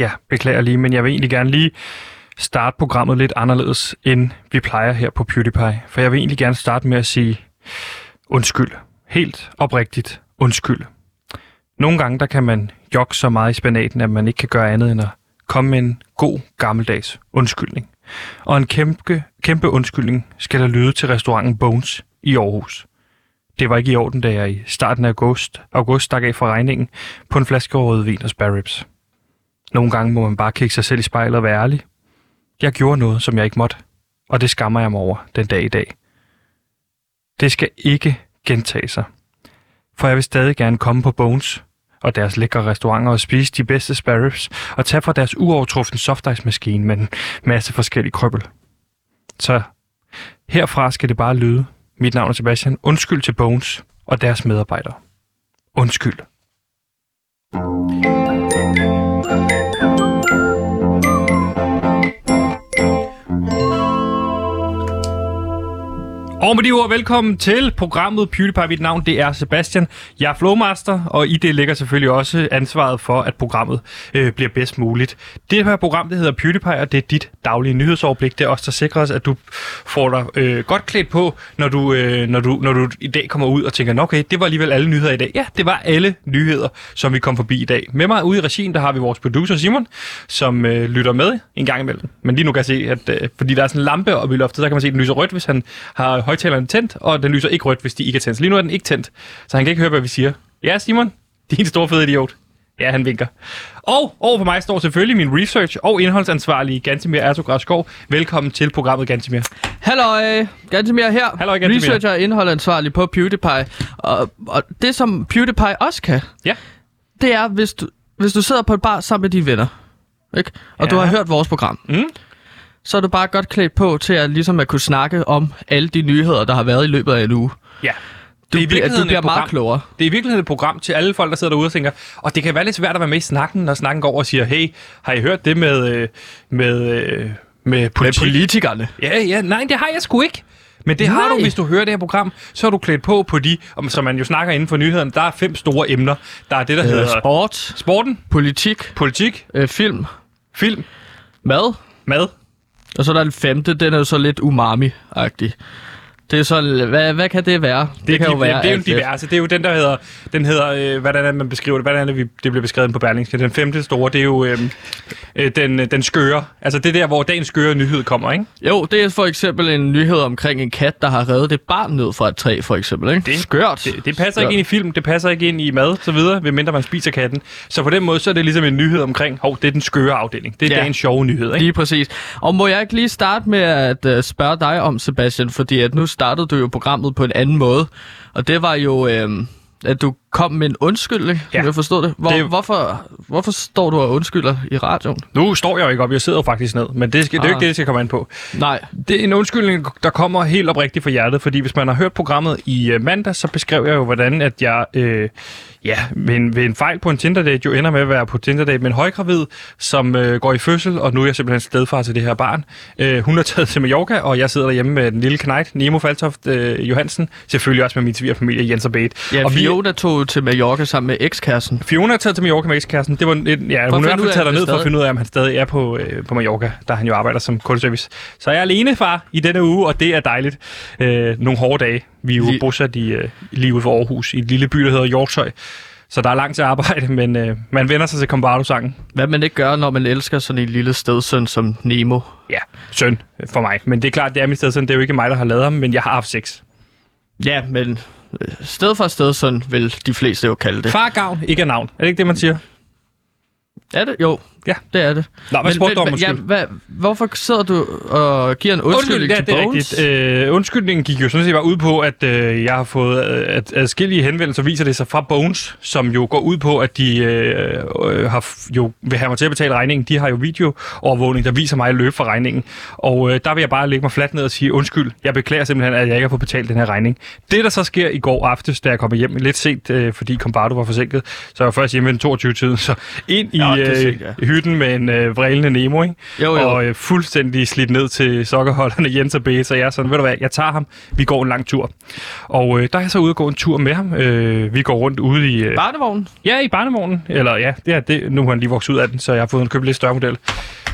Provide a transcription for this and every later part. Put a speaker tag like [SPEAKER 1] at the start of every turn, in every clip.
[SPEAKER 1] Ja, beklager lige, men jeg vil egentlig gerne lige starte programmet lidt anderledes, end vi plejer her på PewDiePie. For jeg vil egentlig gerne starte med at sige undskyld. Helt oprigtigt undskyld. Nogle gange der kan man jogge så meget i spanaten, at man ikke kan gøre andet end at komme med en god gammeldags undskyldning. Og en kæmpe, kæmpe undskyldning skal der lyde til restauranten Bones i Aarhus. Det var ikke i orden, da jeg i starten af august, august stak af for regningen på en flaske rødvin og spare ribs. Nogle gange må man bare kigge sig selv i spejlet og være ærlig. Jeg gjorde noget, som jeg ikke måtte, og det skammer jeg mig over den dag i dag. Det skal ikke gentage sig. For jeg vil stadig gerne komme på Bones og deres lækre restauranter og spise de bedste sparrows og tage fra deres uovertruffen softice-maskine med en masse forskellige krøbbel. Så herfra skal det bare lyde. Mit navn er Sebastian. Undskyld til Bones og deres medarbejdere. Undskyld. Thank you. Og med de ord, velkommen til programmet PewDiePie. Mit navn det er Sebastian. Jeg er Flowmaster, og i det ligger selvfølgelig også ansvaret for, at programmet øh, bliver bedst muligt. Det her program, det hedder PewDiePie, og det er dit daglige nyhedsoverblik. Det er også der sikrer os, at du får dig øh, godt klædt på, når du, øh, når, du, når du i dag kommer ud og tænker, okay, det var alligevel alle nyheder i dag. Ja, det var alle nyheder, som vi kom forbi i dag. Med mig ude i regien, der har vi vores producer Simon, som øh, lytter med en gang imellem. Men lige nu kan jeg se, at øh, fordi der er sådan en lampe oppe i loftet, så kan man se, at den lyser rødt, hvis han har højtaleren tændt, og den lyser ikke rødt, hvis de ikke er tændt. Så lige nu er den ikke tændt, så han kan ikke høre, hvad vi siger. Ja, Simon, din store fede idiot. Ja, han vinker. Og over for mig står selvfølgelig min research- og indholdsansvarlige Gantemir Ertugras Skov. Velkommen til programmet, Gantemir.
[SPEAKER 2] Hallo, Gantemir her.
[SPEAKER 1] Halløj, Gantemir.
[SPEAKER 2] Researcher og indholdansvarlig på PewDiePie. Og, og det, som PewDiePie også kan,
[SPEAKER 1] Ja.
[SPEAKER 2] det er, hvis du, hvis du sidder på et bar sammen med dine venner, ikke? og ja. du har hørt vores program,
[SPEAKER 1] Mm.
[SPEAKER 2] Så er du bare godt klædt på til at, ligesom at kunne snakke om alle de nyheder, der har været i løbet af en uge.
[SPEAKER 1] Ja.
[SPEAKER 2] Du,
[SPEAKER 1] Det er i
[SPEAKER 2] bliver, du
[SPEAKER 1] virkeligheden
[SPEAKER 2] bliver
[SPEAKER 1] et
[SPEAKER 2] meget klogere.
[SPEAKER 1] Det er i virkeligheden et program til alle folk, der sidder derude og tænker, og det kan være lidt svært at være med i snakken, når snakken går over og siger, hey, har I hørt det med, øh, med, øh, med
[SPEAKER 2] Med
[SPEAKER 1] politik?
[SPEAKER 2] politikerne.
[SPEAKER 1] Ja, ja, nej, det har jeg sgu ikke. Men det har
[SPEAKER 2] Nej.
[SPEAKER 1] du, hvis du hører det her program, så er du klædt på på de, om, som man jo snakker inden for nyhederne, der er fem store emner. Der er det, der
[SPEAKER 2] Øh,
[SPEAKER 1] hedder
[SPEAKER 2] sport,
[SPEAKER 1] sporten,
[SPEAKER 2] politik,
[SPEAKER 1] politik,
[SPEAKER 2] øh, film,
[SPEAKER 1] film,
[SPEAKER 2] mad,
[SPEAKER 1] mad
[SPEAKER 2] og så er der den femte, den er jo så lidt umami-agtig. Det er sådan, hvad, hvad kan det være? Det, kan
[SPEAKER 1] de-
[SPEAKER 2] jo være
[SPEAKER 1] det er jo en diverse. Det er jo den, der hedder, den hedder øh, hvordan er det, man beskriver det? Hvordan er det, vi, det bliver beskrevet på Berlingske? Den femte store, det er jo øh, øh, den, den skøre. Altså det der, hvor dagens skøre nyhed kommer, ikke?
[SPEAKER 2] Jo, det er for eksempel en nyhed omkring en kat, der har reddet et barn ned fra et træ, for eksempel. Ikke?
[SPEAKER 1] Det
[SPEAKER 2] skørt.
[SPEAKER 1] Det, det passer ikke ind i film, det passer ikke ind i mad, så videre, medmindre man spiser katten. Så på den måde, så er det ligesom en nyhed omkring, hov, det er den skøre afdeling. Det er ja.
[SPEAKER 2] Ja.
[SPEAKER 1] dagens sjove nyhed, ikke?
[SPEAKER 2] Lige præcis. Og må jeg ikke lige starte med at uh, spørge dig om, Sebastian, fordi at nu startede du jo programmet på en anden måde. Og det var jo, øh, at du kom med en undskyldning,
[SPEAKER 1] Ja.
[SPEAKER 2] jeg forstod det. Hvor,
[SPEAKER 1] Det
[SPEAKER 2] det... Hvorfor, hvorfor står du og undskylder i radioen?
[SPEAKER 1] Nu står jeg jo ikke op, jeg sidder jo faktisk ned, men det, skal, det er jo ikke
[SPEAKER 2] Ah.
[SPEAKER 1] det, jeg skal komme an på.
[SPEAKER 2] Nej.
[SPEAKER 1] Det er en undskyldning, der kommer helt oprigtigt fra hjertet, fordi hvis man har hørt programmet i øh, mandag, så beskrev jeg jo, hvordan at jeg øh, ja, ved, en, ved en fejl på en Tinder-date jo ender med at være på Tinder-date med en højgravid, som øh, går i fødsel, og nu er jeg simpelthen stedfar til det her barn. Øh, hun er taget til Mallorca, og jeg sidder derhjemme med den lille knægt, Nemo Faltoft øh, Johansen, selvfølgelig også med min svigerfamilie, Jens og Bate.
[SPEAKER 2] Ja,
[SPEAKER 1] og vi,
[SPEAKER 2] Fiona til Mallorca sammen med ekskæresten.
[SPEAKER 1] Fiona er taget til Mallorca med ekskæresten. Det var en, ja, hun er i hvert fald taget derned
[SPEAKER 2] det
[SPEAKER 1] for at finde ud af, om han stadig er på, øh, på Mallorca, der han jo arbejder som kundeservice. Så jeg er alene far i denne uge, og det er dejligt. Øh, nogle hårde dage. Vi er jo
[SPEAKER 2] Lige-
[SPEAKER 1] bosat i, øh, lige ude for Aarhus, i et lille by, der hedder Hjortshøj. Så der er langt til arbejde, men øh, man vender sig til Combardo-sangen.
[SPEAKER 2] Hvad man ikke gør, når man elsker sådan en lille stedsøn som Nemo.
[SPEAKER 1] Ja, søn for mig. Men det er klart, det er mit sted, så det er jo ikke mig, der har lavet ham, men jeg har haft sex.
[SPEAKER 2] Ja, men sted for stedsøn vil de fleste jo kalde det.
[SPEAKER 1] Far gavn, ikke af navn. Er det ikke det, man siger?
[SPEAKER 2] Er det? Jo,
[SPEAKER 1] Ja.
[SPEAKER 2] det er det.
[SPEAKER 1] Nå, hvad spurgte du om,
[SPEAKER 2] ja,
[SPEAKER 1] undskyld?
[SPEAKER 2] hvad, hvorfor sidder du og giver en undskyldning
[SPEAKER 1] ja,
[SPEAKER 2] til
[SPEAKER 1] det er
[SPEAKER 2] Bones?
[SPEAKER 1] rigtigt. Øh, undskyldningen gik jo sådan set bare ud på, at øh, jeg har fået øh, at adskillige henvendelser, viser det sig fra Bones, som jo går ud på, at de øh, øh, har f- jo vil have mig til at betale regningen. De har jo videoovervågning, der viser mig løbe for regningen. Og øh, der vil jeg bare lægge mig fladt ned og sige, undskyld, jeg beklager simpelthen, at jeg ikke har fået betalt den her regning. Det, der så sker i går aftes, da jeg kommer hjem lidt sent, øh, fordi Combardo var forsinket, så jeg var først hjemme ved den 22 tiden, så ind i
[SPEAKER 2] Ja, det er
[SPEAKER 1] øh. Hytten med en øh, vrælende Nemo, ikke?
[SPEAKER 2] Jo, jo.
[SPEAKER 1] Og øh, fuldstændig slidt ned til sokkerholderne Jens og B. Så jeg er sådan, ved du hvad, jeg tager ham, vi går en lang tur. Og øh, der er jeg så ude og gå en tur med ham. Øh, vi går rundt ude i... Øh,
[SPEAKER 2] Barnevognen?
[SPEAKER 1] Ja, i barnevognen. Eller ja, det er det. Nu har han lige vokset ud af den, så jeg har fået en købt lidt større model.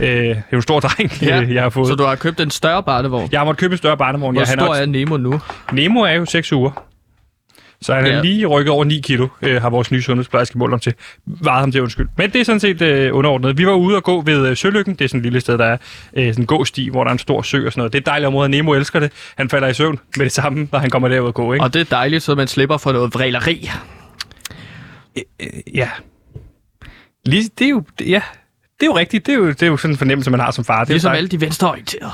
[SPEAKER 1] Øh, det er jo en stor dreng,
[SPEAKER 2] Ja.
[SPEAKER 1] jeg har fået.
[SPEAKER 2] Så du har købt en større barnevogn?
[SPEAKER 1] Jeg har måttet købe en større barnevogn.
[SPEAKER 2] Hvor
[SPEAKER 1] Ja, han
[SPEAKER 2] stor
[SPEAKER 1] er,
[SPEAKER 2] er Nemo nu?
[SPEAKER 1] Nemo er jo 6 uger. Så han er
[SPEAKER 2] Ja.
[SPEAKER 1] lige rykket over 9 kilo, øh, har vores nye sundhedsplejerske målt ham til. Vejet ham til undskyld. Men det er sådan set øh, underordnet. Vi var ude og gå ved øh, Sølykken. Det er sådan et lille sted, der er øh, sådan en gåsti, hvor der er en stor sø og sådan noget. Det er et dejligt område. Nemo elsker det. Han falder i søvn med det samme, når han kommer derud og gå. Ikke?
[SPEAKER 2] Og det er dejligt, så man slipper for noget vræleri.
[SPEAKER 1] Ja. Lige, det er jo, ja, det er jo rigtigt. Det er jo, det er jo sådan en fornemmelse, man har som far. Det er jo
[SPEAKER 2] Ligesom
[SPEAKER 1] dejligt.
[SPEAKER 2] alle de venstreorienterede.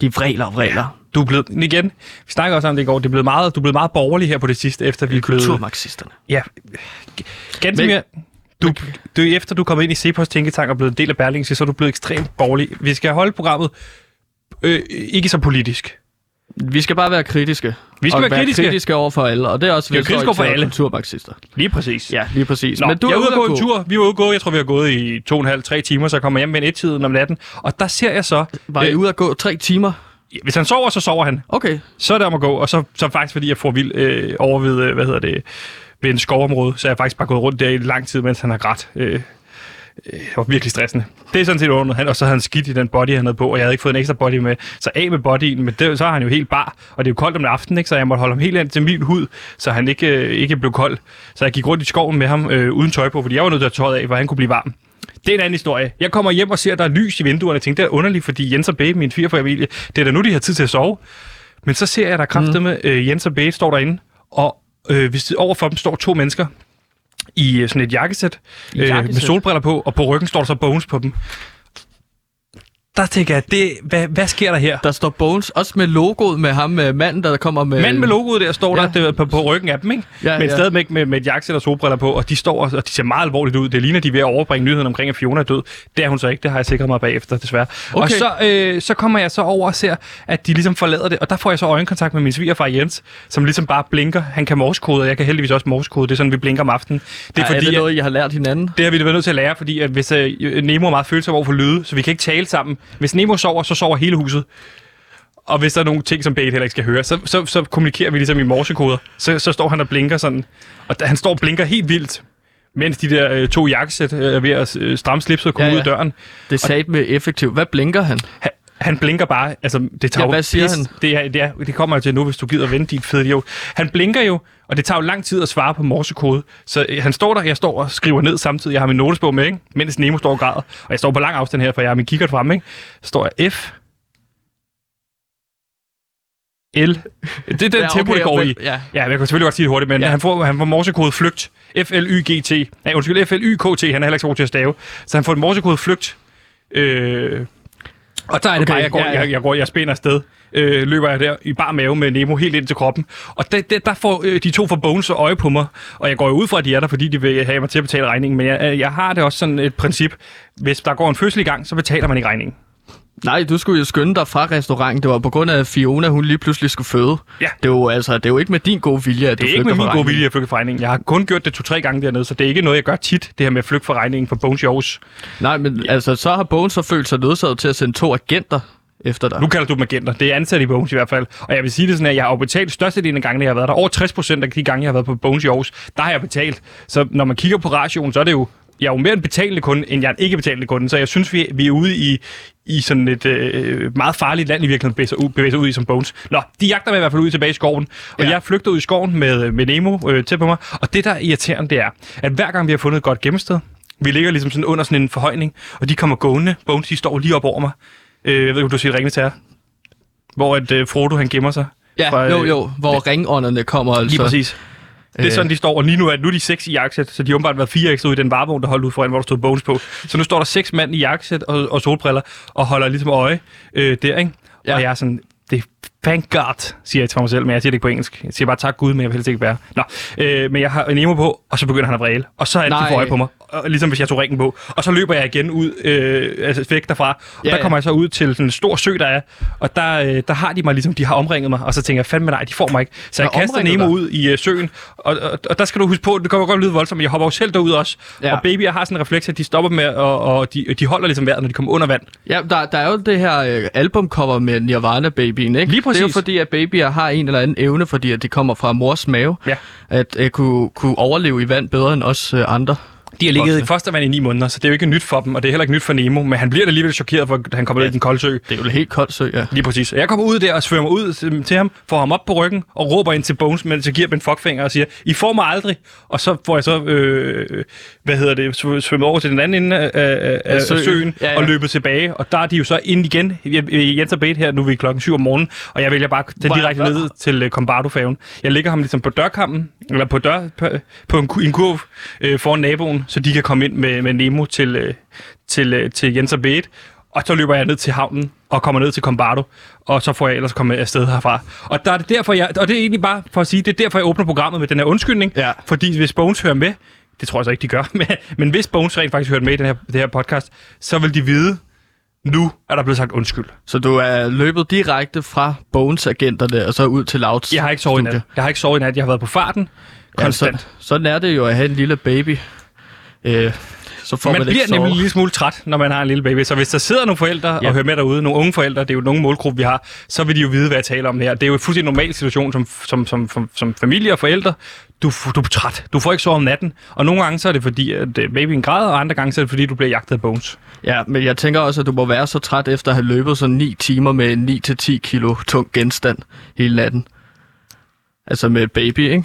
[SPEAKER 2] De vræler og vræler.
[SPEAKER 1] Du er blevet, igen, vi snakker også om det i går, det er blevet meget, du er blevet meget borgerlig her på det sidste, efter vi er blevet...
[SPEAKER 2] Kulturmarxisterne.
[SPEAKER 1] Ja, ganske mere. Du, du, efter du er kommet ind i Cepos Tænketank og blevet en del af Berlingske, så er du blevet ekstremt borgerlig. Vi skal holde programmet øh, ikke så politisk.
[SPEAKER 2] Vi skal bare være kritiske.
[SPEAKER 1] Vi skal
[SPEAKER 2] og
[SPEAKER 1] være kritiske.
[SPEAKER 2] kritiske over for alle, og det er også
[SPEAKER 1] Vi er kritiske over for alle.
[SPEAKER 2] kulturmarxister.
[SPEAKER 1] Lige præcis.
[SPEAKER 2] Ja, lige præcis.
[SPEAKER 1] Nå,
[SPEAKER 2] Men du
[SPEAKER 1] jeg er ude
[SPEAKER 2] at
[SPEAKER 1] gå en tur. Vi var ude at gå, jeg tror, vi har gået i to og en halv, tre timer, så jeg kommer hjem med en et-tiden om natten. Og der ser jeg så,
[SPEAKER 2] Var I
[SPEAKER 1] øh,
[SPEAKER 2] ude at gå tre timer?
[SPEAKER 1] Hvis han sover, så sover han.
[SPEAKER 2] Okay.
[SPEAKER 1] Så er det om at gå, og så, så faktisk fordi jeg får vild øh, over ved, øh, hvad hedder det, ved en skovområde, så er jeg faktisk bare gået rundt der i lang tid, mens han har grædt. Øh, øh, det var virkelig stressende. Det er sådan set under han, og så havde han skidt i den body, han havde på, og jeg havde ikke fået en ekstra body med. Så af med bodyen, men det, så er han jo helt bar, og det er jo koldt om aftenen, ikke? så jeg måtte holde ham helt ind til min hud, så han ikke, øh, ikke blev kold. Så jeg gik rundt i skoven med ham øh, uden tøj på, fordi jeg var nødt til at tøjet af, hvor han kunne blive varm. Det er en anden historie. Jeg kommer hjem og ser, at der er lys i vinduerne. Jeg tænkte, det er underligt, fordi Jens og Babe, min familie, det er da nu, de har tid til at sove. Men så ser jeg, at der kraftet med øh, Jens og Babe står derinde, og øh, hvis overfor dem står to mennesker i øh, sådan et jakkesæt, øh, med
[SPEAKER 2] jakkesæt?
[SPEAKER 1] solbriller på, og på ryggen står der så Bones på dem. Der tænker jeg, det, hvad, hvad sker der her?
[SPEAKER 2] Der står Bones, også med logoet med ham, med manden, der kommer med...
[SPEAKER 1] Manden med logoet der står
[SPEAKER 2] Ja.
[SPEAKER 1] der det, på, på ryggen af dem, ikke?
[SPEAKER 2] Ja,
[SPEAKER 1] Men
[SPEAKER 2] ja.
[SPEAKER 1] stadigvæk med, med et jakkesæt og solbriller på, og de står og, og de ser meget alvorligt ud. Det ligner, de er ved at overbringe nyheden omkring, at Fiona er død. Det er hun så ikke, det har jeg sikret mig bagefter, desværre.
[SPEAKER 2] Okay.
[SPEAKER 1] Og så, øh, så kommer jeg så over og ser, at de ligesom forlader det, og der får jeg så øjenkontakt med min svigerfar Jens, som ligesom bare blinker. Han kan morsekode, og jeg kan heldigvis også morsekode. Det er sådan, vi blinker om aftenen. Det er
[SPEAKER 2] er,
[SPEAKER 1] fordi,
[SPEAKER 2] er det noget, I har lært hinanden?
[SPEAKER 1] det har vi været nødt til at lære, fordi at hvis øh, Nemo er meget følsom over for lyde, så vi kan ikke tale sammen. Hvis Nemo sover, så sover hele huset. Og hvis der er nogle ting, som Bate heller ikke skal høre, så, så, så kommunikerer vi ligesom i morsekoder. Så, så står han og blinker sådan. Og da- han står og blinker helt vildt, mens de der øh, to jakkesæt øh, er ved at øh, stramme slipset og komme
[SPEAKER 2] Ja,
[SPEAKER 1] ja,
[SPEAKER 2] ja.
[SPEAKER 1] ud af døren.
[SPEAKER 2] Det er sat med effektivt. Hvad blinker han?
[SPEAKER 1] Han, han blinker bare, altså det tager
[SPEAKER 2] Ja,
[SPEAKER 1] jo
[SPEAKER 2] hvad siger
[SPEAKER 1] pis.
[SPEAKER 2] han?
[SPEAKER 1] Det, er, det, er, det kommer jeg til nu, hvis du gider vente dit fede idiot. Han blinker jo, og det tager jo lang tid at svare på morsekode. Så øh, han står der, jeg står og skriver ned samtidig. Jeg har min notesbog med, ikke? mens Nemo står og græder. Og jeg står på lang afstand her, for jeg har min kikkert frem. Ikke? Så står jeg F. L. Det er den ja, tempo, det går
[SPEAKER 2] okay,
[SPEAKER 1] i.
[SPEAKER 2] Ja.
[SPEAKER 1] Ja, jeg kan selvfølgelig godt sige det hurtigt, men
[SPEAKER 2] Ja.
[SPEAKER 1] han, får, han får morsekode flygt. F-L-Y-G-T. Nej, undskyld, F-L-Y-K-T. Han er heller ikke så god til at stave. Så han får en morsekode flygt. Øh, og der er det
[SPEAKER 2] Okay,
[SPEAKER 1] bare, jeg går,
[SPEAKER 2] ja, ja.
[SPEAKER 1] Jeg, jeg, går, jeg spænder afsted. Øh, løber jeg der i bar mave med Nemo helt ind til kroppen. Og der, der, der får øh, de to fra Bones øje på mig. Og jeg går jo ud fra, at de er der, fordi de vil have mig til at betale regningen. Men jeg, jeg har det også sådan et princip. Hvis der går en fødsel i gang, så betaler man ikke regningen.
[SPEAKER 2] Nej, du skulle jo skynde dig fra restauranten. Det var på grund af, at Fiona hun lige pludselig skulle føde.
[SPEAKER 1] Ja.
[SPEAKER 2] Det er jo, altså, det er jo ikke med din gode vilje, at
[SPEAKER 1] Det
[SPEAKER 2] du
[SPEAKER 1] er ikke
[SPEAKER 2] flygter
[SPEAKER 1] med min
[SPEAKER 2] fra
[SPEAKER 1] gode
[SPEAKER 2] regningen.
[SPEAKER 1] vilje at flygte fra regningen. Jeg har kun gjort det to-tre gange dernede, så det er ikke noget, jeg gør tit, det her med at flygte fra regningen for Bones Aarhus.
[SPEAKER 2] Nej, men altså, så har Bones så følt sig nødsaget til at sende to agenter efter dig.
[SPEAKER 1] Nu kalder du dem agenter. Det er ansat i Bones i hvert fald. Og jeg vil sige det sådan, at jeg har betalt størstedelen af gangene, jeg har været der. Over 60 procent af de gange, jeg har været på Bones i Aarhus, der har jeg betalt. Så når man kigger på ratioen, så er det jo jeg er jo mere en betalende kunde, end jeg er en ikke betalende kunde. Så jeg synes, vi, vi er ude i, i sådan et øh, meget farligt land i virkeligheden, bevæger sig, ud, bevæger sig ud i som Bones. Nå, de jagter mig i hvert fald ud tilbage i skoven. Og
[SPEAKER 2] Ja.
[SPEAKER 1] jeg flygter ud i skoven med, med Nemo øh, til på mig. Og det, der er irriterende, det er, at hver gang vi har fundet et godt gemmested, vi ligger ligesom sådan under sådan en forhøjning, og de kommer gående. Bones, de står lige op over mig. Øh, jeg ved ikke, om du siger ringende til jer. Hvor at, øh, Frodo, han gemmer sig.
[SPEAKER 2] Ja,
[SPEAKER 1] fra,
[SPEAKER 2] jo,
[SPEAKER 1] øh,
[SPEAKER 2] jo, hvor ringånderne kommer altså.
[SPEAKER 1] Lige præcis. Det er
[SPEAKER 2] Øh.
[SPEAKER 1] sådan, de står, og lige nu er, nu er de seks i jakkesæt, så de har åbenbart været fire ekstra ude i den varevogn, der holdt ud foran, hvor der stod Bones på. Så nu står der seks mand i jakkesæt og, og solbriller og holder ligesom øje øh, der, ikke?
[SPEAKER 2] Ja.
[SPEAKER 1] Og jeg er sådan, det, Thank God, siger jeg til mig selv, men jeg siger det ikke på engelsk. Jeg siger bare tak Gud, men jeg vil helst ikke være. Nå, øh, men jeg har en emo på, og så begynder han at vræle. Og så er det, de øje på mig. Og, ligesom hvis jeg tog ringen på. Og så løber jeg igen ud, øh, altså væk derfra. Og
[SPEAKER 2] Ja,
[SPEAKER 1] der
[SPEAKER 2] ja.
[SPEAKER 1] kommer jeg så ud til sådan en stor sø, der er. Og der, øh, der har de mig ligesom, de har omringet mig. Og så tænker jeg, fandme nej, de får mig ikke. Så jeg
[SPEAKER 2] Nå,
[SPEAKER 1] kaster Nemo
[SPEAKER 2] dig?
[SPEAKER 1] ud i øh, søen. Og, og, og, der skal du huske på, det kommer godt lyde voldsomt, men jeg hopper jo selv derud også.
[SPEAKER 2] Ja.
[SPEAKER 1] Og babyer har sådan en refleks, at de stopper med, og, og de, de holder ligesom vejret, når de kommer under vand.
[SPEAKER 2] Ja, der, der er jo det her øh, albumcover med Nirvana-babyen, ikke?
[SPEAKER 1] Lige
[SPEAKER 2] Det er jo
[SPEAKER 1] præcis.
[SPEAKER 2] fordi, at babyer har en eller anden evne, fordi at de kommer fra mors mave,
[SPEAKER 1] Ja.
[SPEAKER 2] at øh, kunne, kunne overleve i vand bedre end os øh, andre.
[SPEAKER 1] De har ligget i fostervand i ni måneder, så det er jo ikke nyt for dem, og det er heller ikke nyt for Nemo, men han bliver da alligevel chokeret, for han kommer ja. ned i den kolde sø.
[SPEAKER 2] Det er jo helt koldt sø, ja.
[SPEAKER 1] Lige præcis. Jeg kommer ud der og svømmer ud til, ham, får ham op på ryggen og råber ind til Bones, mens jeg giver dem en fuckfinger og siger, I får mig aldrig. Og så får jeg så, øh, hvad hedder det, sv- svømmet over til den anden ende af, af, af
[SPEAKER 2] søen.
[SPEAKER 1] søen,
[SPEAKER 2] Ja, ja.
[SPEAKER 1] og løbet tilbage. Og der er de jo så ind igen, i Jens og Bait her, nu er vi klokken 7 om morgenen, og jeg vælger bare
[SPEAKER 2] er-
[SPEAKER 1] direkte ned til uh, Combardo-færgen. Jeg lægger ham ligesom på dørkampen, eller på, dør, på, en, en kurv øh, foran naboen, så de kan komme ind med, med Nemo til, øh, til, øh, til Jens og Bait. Og så løber jeg ned til havnen og kommer ned til Combardo, og så får jeg ellers komme afsted herfra. Og der er det derfor, jeg, og det er egentlig bare for at sige, det er derfor, jeg åbner programmet med den her undskyldning.
[SPEAKER 2] Ja.
[SPEAKER 1] Fordi hvis Bones hører med, det tror jeg så ikke, de gør, men, men hvis Bones rent faktisk hører med i den her, det her podcast, så vil de vide, nu er der blevet sagt undskyld.
[SPEAKER 2] Så du er løbet direkte fra Bones-agenterne og så ud til Louds
[SPEAKER 1] Jeg har ikke sovet i nat. Jeg har ikke sovet i nat. Jeg har været på farten
[SPEAKER 2] Ja,
[SPEAKER 1] konstant.
[SPEAKER 2] så, sådan er det jo at have en lille baby. Øh, så får
[SPEAKER 1] man,
[SPEAKER 2] man,
[SPEAKER 1] bliver nemlig en lille smule træt, når man har en lille baby. Så hvis der sidder nogle forældre ja. Og hører med derude, nogle unge forældre, det er jo nogle målgruppe, vi har, så vil de jo vide, hvad jeg taler om her. Det er jo en fuldstændig normal situation som, som, som, som, som familie og forældre. Du, du er træt. Du får ikke sovet om natten. Og nogle gange så er det fordi, at øh, babyen græder, og andre gange så er det fordi, du bliver jagtet af bones.
[SPEAKER 2] Ja, men jeg tænker også, at du må være så træt efter at have løbet sådan 9 timer med en 9-10 kilo tung genstand hele natten. Altså med et baby, ikke?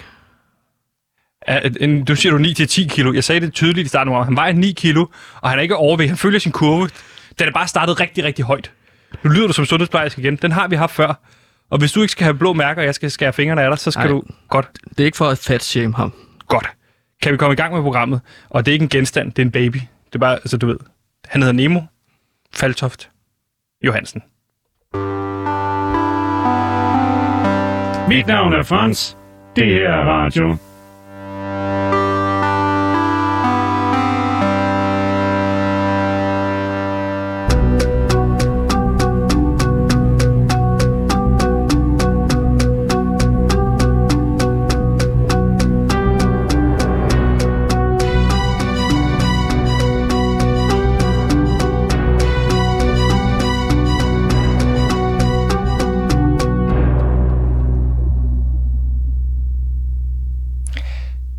[SPEAKER 1] At- en- Du siger du 9-10 kilo. Jeg sagde det tydeligt i starten, hvor han vejer 9 kilo, og han er ikke overvægt. Han følger sin kurve. Den er bare startet rigtig, rigtig højt. Nu lyder du som sundhedsplejerske igen. Den har vi haft før. Og hvis du ikke skal have blå mærker, og jeg skal skære fingrene af dig, så skal
[SPEAKER 2] Ej.
[SPEAKER 1] du... Godt.
[SPEAKER 2] Det er ikke for at fat shame ham.
[SPEAKER 1] Godt. Kan vi komme i gang med programmet? Og det er ikke en genstand, det er en baby. Det er bare, altså du ved. Han hedder Nemo. Faltoft. Johansen.
[SPEAKER 3] Mit navn er Frans. Det her er radio.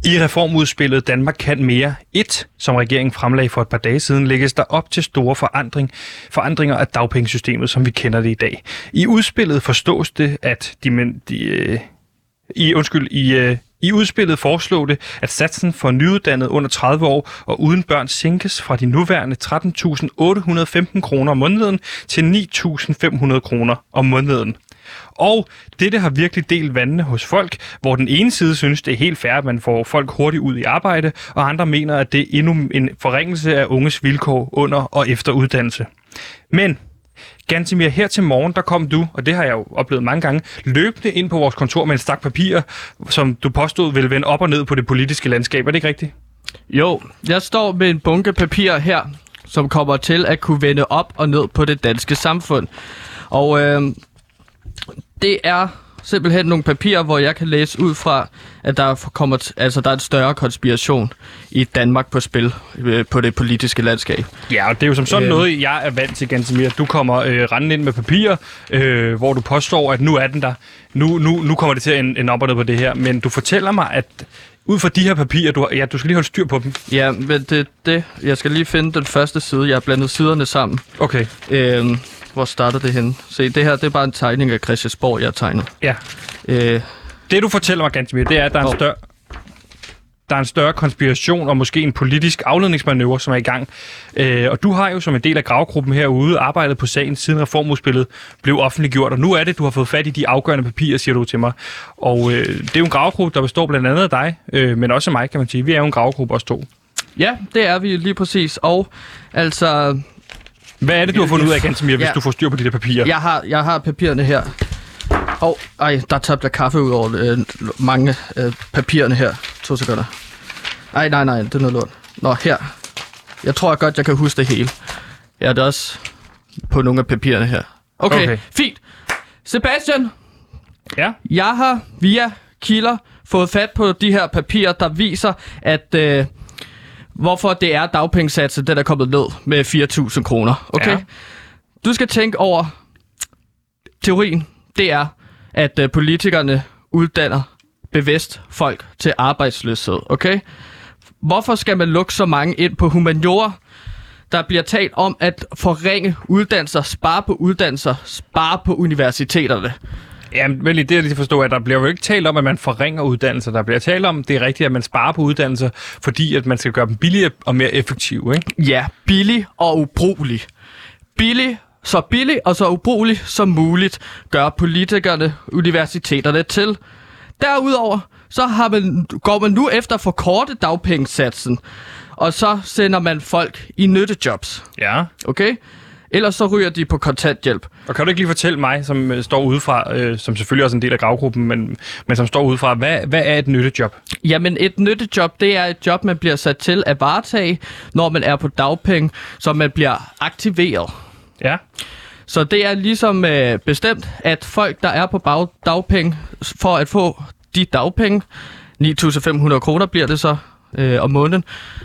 [SPEAKER 1] I reformudspillet Danmark kan mere 1, som regeringen fremlagde for et par dage siden, lægges der op til store forandring, forandringer af dagpengesystemet, som vi kender det i dag. I udspillet forstås det, at de, men, de, øh, i, undskyld, i, øh, i udspillet foreslog det, at satsen for nyuddannede under 30 år og uden børn sænkes fra de nuværende 13.815 kroner om måneden til 9.500 kroner om måneden. Og dette har virkelig delt vandene hos folk, hvor den ene side synes, det er helt fair, at man får folk hurtigt ud i arbejde, og andre mener, at det er endnu en forringelse af unges vilkår under og efter uddannelse. Men Gantemir, her til morgen, der kom du, og det har jeg jo oplevet mange gange, løbende ind på vores kontor med en stak papir, som du påstod ville vende op og ned på det politiske landskab. Er det ikke rigtigt?
[SPEAKER 2] Jo, jeg står med en bunke papir her, som kommer til at kunne vende op og ned på det danske samfund. Og øh, det er simpelthen nogle papirer, hvor jeg kan læse ud fra, at der kommer t- altså der er en større konspiration i Danmark på spil øh, på det politiske landskab.
[SPEAKER 1] Ja, og det er jo som sådan
[SPEAKER 2] Øh.
[SPEAKER 1] noget, jeg er vant til, Gantemir. Du kommer øh, rendende ind med papirer, øh, hvor du påstår, at nu er den der. Nu, nu, nu kommer det til ende ende op og ned på det her. Men du fortæller mig, at ud fra de her papirer, du, har- ja, du skal lige holde styr på dem.
[SPEAKER 2] Ja, men det, det jeg skal lige finde den første side. Jeg har blandet siderne sammen.
[SPEAKER 1] Okay,
[SPEAKER 2] Øh, hvor starter det henne? Se, det her det er bare en tegning af Christiansborg, jeg har tegnet.
[SPEAKER 1] ja.
[SPEAKER 2] Øh,
[SPEAKER 1] Det du fortæller mig, Gantemir, det er, at der er en større der er en større konspiration og måske en politisk afledningsmanøvre, som er i gang. Øh, og du har jo som en del af gravgruppen herude arbejdet på sagen, siden reformudspillet blev offentliggjort. Og nu er det, du har fået fat i de afgørende papirer, siger du til mig. Og øh, det er jo en gravgruppe, der består blandt andet af dig, øh, men også af mig, kan man sige. Vi er jo en gravgruppe os to.
[SPEAKER 2] ja, det er vi lige præcis. Og altså,
[SPEAKER 1] Hvad er det, du har fundet ud af, Gantemir, hvis
[SPEAKER 2] Ja.
[SPEAKER 1] du får styr på de der papirer?
[SPEAKER 2] jeg har, jeg har papirerne her. Åh, oh, ej, der tabte jeg kaffe ud over øh, mange øh, papirerne her. To sekunder. Ej, nej, nej, det er noget lort. Nå, her. Jeg tror jeg godt, jeg kan huske det hele. Det er også på nogle af papirerne her. Okay,
[SPEAKER 1] Okay.
[SPEAKER 2] okay. fint. Sebastian,
[SPEAKER 1] Ja.
[SPEAKER 2] jeg har via kilder fået fat på de her papirer, der viser, at øh, hvorfor det er dagpengesatsen, den er kommet ned med 4.000 kroner. Okay?
[SPEAKER 1] Ja.
[SPEAKER 2] Du skal tænke over, teorien, det er, at øh, politikerne uddanner bevidst folk til arbejdsløshed. Okay? Hvorfor skal man lukke så mange ind på humaniora? Der bliver talt om at forringe uddannelser, spare på uddannelser, spare på universiteterne.
[SPEAKER 1] Jamen, vel, det er lige at forstå, at der bliver jo ikke talt om, at man forringer uddannelser. Der bliver talt om, det er rigtigt, at man sparer på uddannelser, fordi at man skal gøre dem billigere og mere effektive, ikke?
[SPEAKER 2] Ja, billig og ubrugelig. Billig, så billig og så ubrugelig som muligt, gør politikerne universiteterne til. Derudover, så har man, går man nu efter for korte dagpengesatsen, og så sender man folk i nyttejobs,
[SPEAKER 1] Ja.
[SPEAKER 2] okay? Ellers så ryger de på kontanthjælp.
[SPEAKER 1] Og kan du ikke lige fortælle mig, som øh, står udefra, øh, som selvfølgelig også er en del af gravgruppen, men, men som står udefra, hvad, hvad er et nyttejob?
[SPEAKER 2] Jamen, et nyttejob, det er et job, man bliver sat til at varetage, når man er på dagpenge, så man bliver aktiveret.
[SPEAKER 1] Ja.
[SPEAKER 2] Så det er ligesom øh, bestemt, at folk, der er på bag- dagpenge, for at få de dagpenge, 9.500 kroner bliver det så øh, om måneden,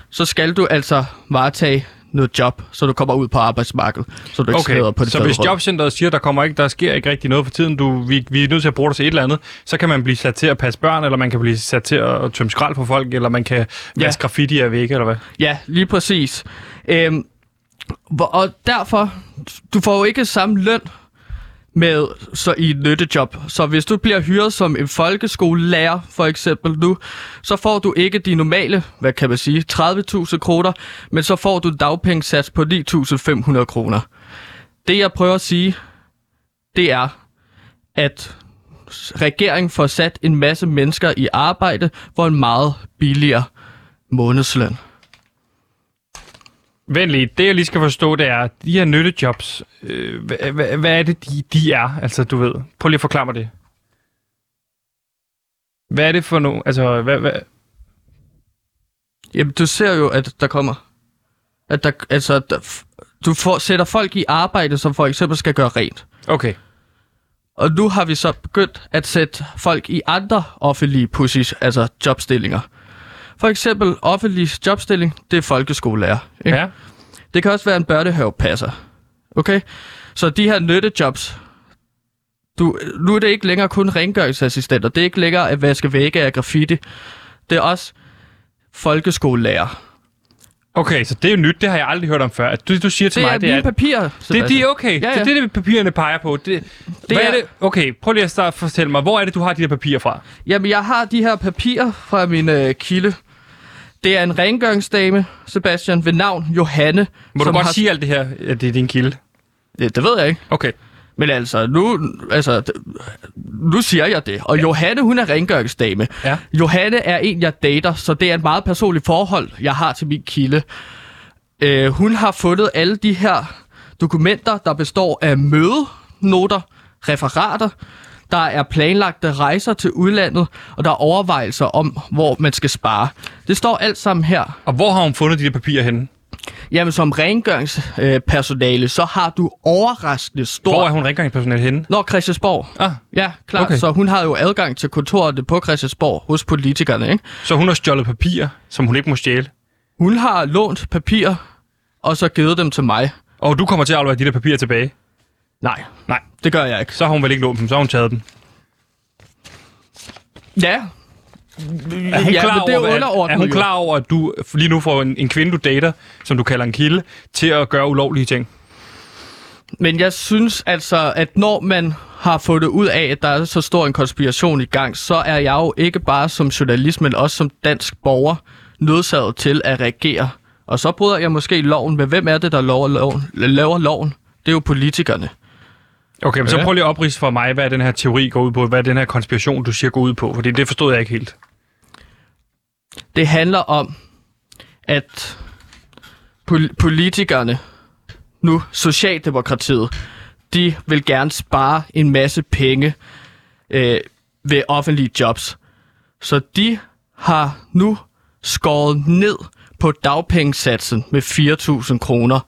[SPEAKER 2] så skal du altså varetage noget job, så du kommer ud på arbejdsmarkedet, så du ikke
[SPEAKER 1] Okay,
[SPEAKER 2] sidder på det
[SPEAKER 1] så hvis jobcenteret siger, der kommer ikke, der sker ikke rigtig noget for tiden, du, vi, vi er nødt til at bruge dig til et eller andet, så kan man blive sat til at passe børn, eller man kan blive sat til at tømme skrald for folk, eller man kan
[SPEAKER 2] Ja.
[SPEAKER 1] vaske graffiti af vægge, eller hvad?
[SPEAKER 2] Ja, lige præcis. Øhm, og derfor, du får jo ikke samme løn med så i et nyttejob. Så hvis du bliver hyret som en folkeskolelærer, for eksempel nu, så får du ikke de normale, hvad kan man sige, 30.000 kroner, men så får du en dagpengesats på 9.500 kroner. Det jeg prøver at sige, det er, at regeringen får sat en masse mennesker i arbejde for en meget billigere månedsløn.
[SPEAKER 1] Venlig, det jeg lige skal forstå, det er, de her nyttejobs, øh, hvad, hvad, hvad er det, de, de er? Altså, du ved, prøv lige at forklare mig det. Hvad er det for nogle, altså, hvad, hvad,
[SPEAKER 2] Jamen, du ser jo, at der kommer... At der, altså, der, du får, sætter folk i arbejde, som for eksempel skal gøre rent.
[SPEAKER 1] okay.
[SPEAKER 2] Og nu har vi så begyndt at sætte folk i andre offentlige position, altså jobstillinger. For eksempel offentlig jobstilling, det er folkeskolelærer. Ikke?
[SPEAKER 1] Ja.
[SPEAKER 2] Det kan også være en børnehavepasser. Okay? Så de her nyttejobs, du, nu er det ikke længere kun rengøringsassistenter. Det er ikke længere at vaske vægge af graffiti. Det er også folkeskolelærer.
[SPEAKER 1] Okay, så det er jo nyt, det har jeg aldrig hørt om før. At du, du siger til
[SPEAKER 2] Det
[SPEAKER 1] mig,
[SPEAKER 2] er
[SPEAKER 1] det er,
[SPEAKER 2] mine papirer.
[SPEAKER 1] det, det er okay.
[SPEAKER 2] Ja,
[SPEAKER 1] Ja,
[SPEAKER 2] ja.
[SPEAKER 1] ja. Det er det, papirerne peger på. Det, det hvad er...
[SPEAKER 2] er-
[SPEAKER 1] det? Okay, prøv lige at starte, fortælle mig, hvor er det, du har de her papirer fra?
[SPEAKER 2] Jamen, jeg har de her papirer fra min øh, kilde. Det er en rengøringsdame, Sebastian, ved navn Johanne.
[SPEAKER 1] Må du godt sige alt det her, at det er din kilde?
[SPEAKER 2] Det, det ved jeg ikke.
[SPEAKER 1] Okay.
[SPEAKER 2] Men altså, nu, altså, nu siger jeg det. Og Johanne, hun er rengøringsdame.
[SPEAKER 1] Ja.
[SPEAKER 2] Johanne er en, jeg dater, så det er et meget personligt forhold, jeg har til min kilde. Øh, hun har fundet alle de her dokumenter, der består af mødenoter, referater, der er planlagte rejser til udlandet, og der er overvejelser om, hvor man skal spare. Det står alt sammen her.
[SPEAKER 1] Og hvor har hun fundet de her papirer henne?
[SPEAKER 2] Jamen, som rengøringspersonale, så har du overraskende stor...
[SPEAKER 1] Hvor er hun rengøringspersonale henne?
[SPEAKER 2] Når Christiansborg.
[SPEAKER 1] Ah,
[SPEAKER 2] Ja, klart. Okay. Så hun har jo adgang til kontoret på Christiansborg hos politikerne, ikke?
[SPEAKER 1] så hun har stjålet papirer, som hun ikke må stjæle.
[SPEAKER 2] Hun har lånt papir, og så givet dem til mig.
[SPEAKER 1] Og du kommer til at aflevere de der papirer tilbage.
[SPEAKER 2] Nej,
[SPEAKER 1] Nej,
[SPEAKER 2] det gør jeg ikke.
[SPEAKER 1] så har hun vel ikke lånt dem, så har hun taget dem.
[SPEAKER 2] Ja.
[SPEAKER 1] Er hun,
[SPEAKER 2] ja,
[SPEAKER 1] klar,
[SPEAKER 2] det er
[SPEAKER 1] over, at,
[SPEAKER 2] underordnet
[SPEAKER 1] er hun
[SPEAKER 2] jo.
[SPEAKER 1] klar over, at du lige nu får en, en kvinde, du dater, som du kalder en kilde, til at gøre ulovlige ting?
[SPEAKER 2] Men jeg synes altså, at når man har fundet ud af, at der er så stor en konspiration i gang, så er jeg jo ikke bare som journalist, men også som dansk borger nødsaget til at reagere. Og så bryder jeg måske loven, men hvem er det, der laver loven? laver loven? Det er jo politikerne.
[SPEAKER 1] Okay, men så prøv lige at oprise for mig, hvad den her teori går ud på, hvad den her konspiration, du siger, går ud på, fordi det forstod jeg ikke helt.
[SPEAKER 2] Det handler om, at pol- politikerne, nu Socialdemokratiet, de vil gerne spare en masse penge øh, ved offentlige jobs. Så de har nu skåret ned på dagpengesatsen med 4.000 kroner,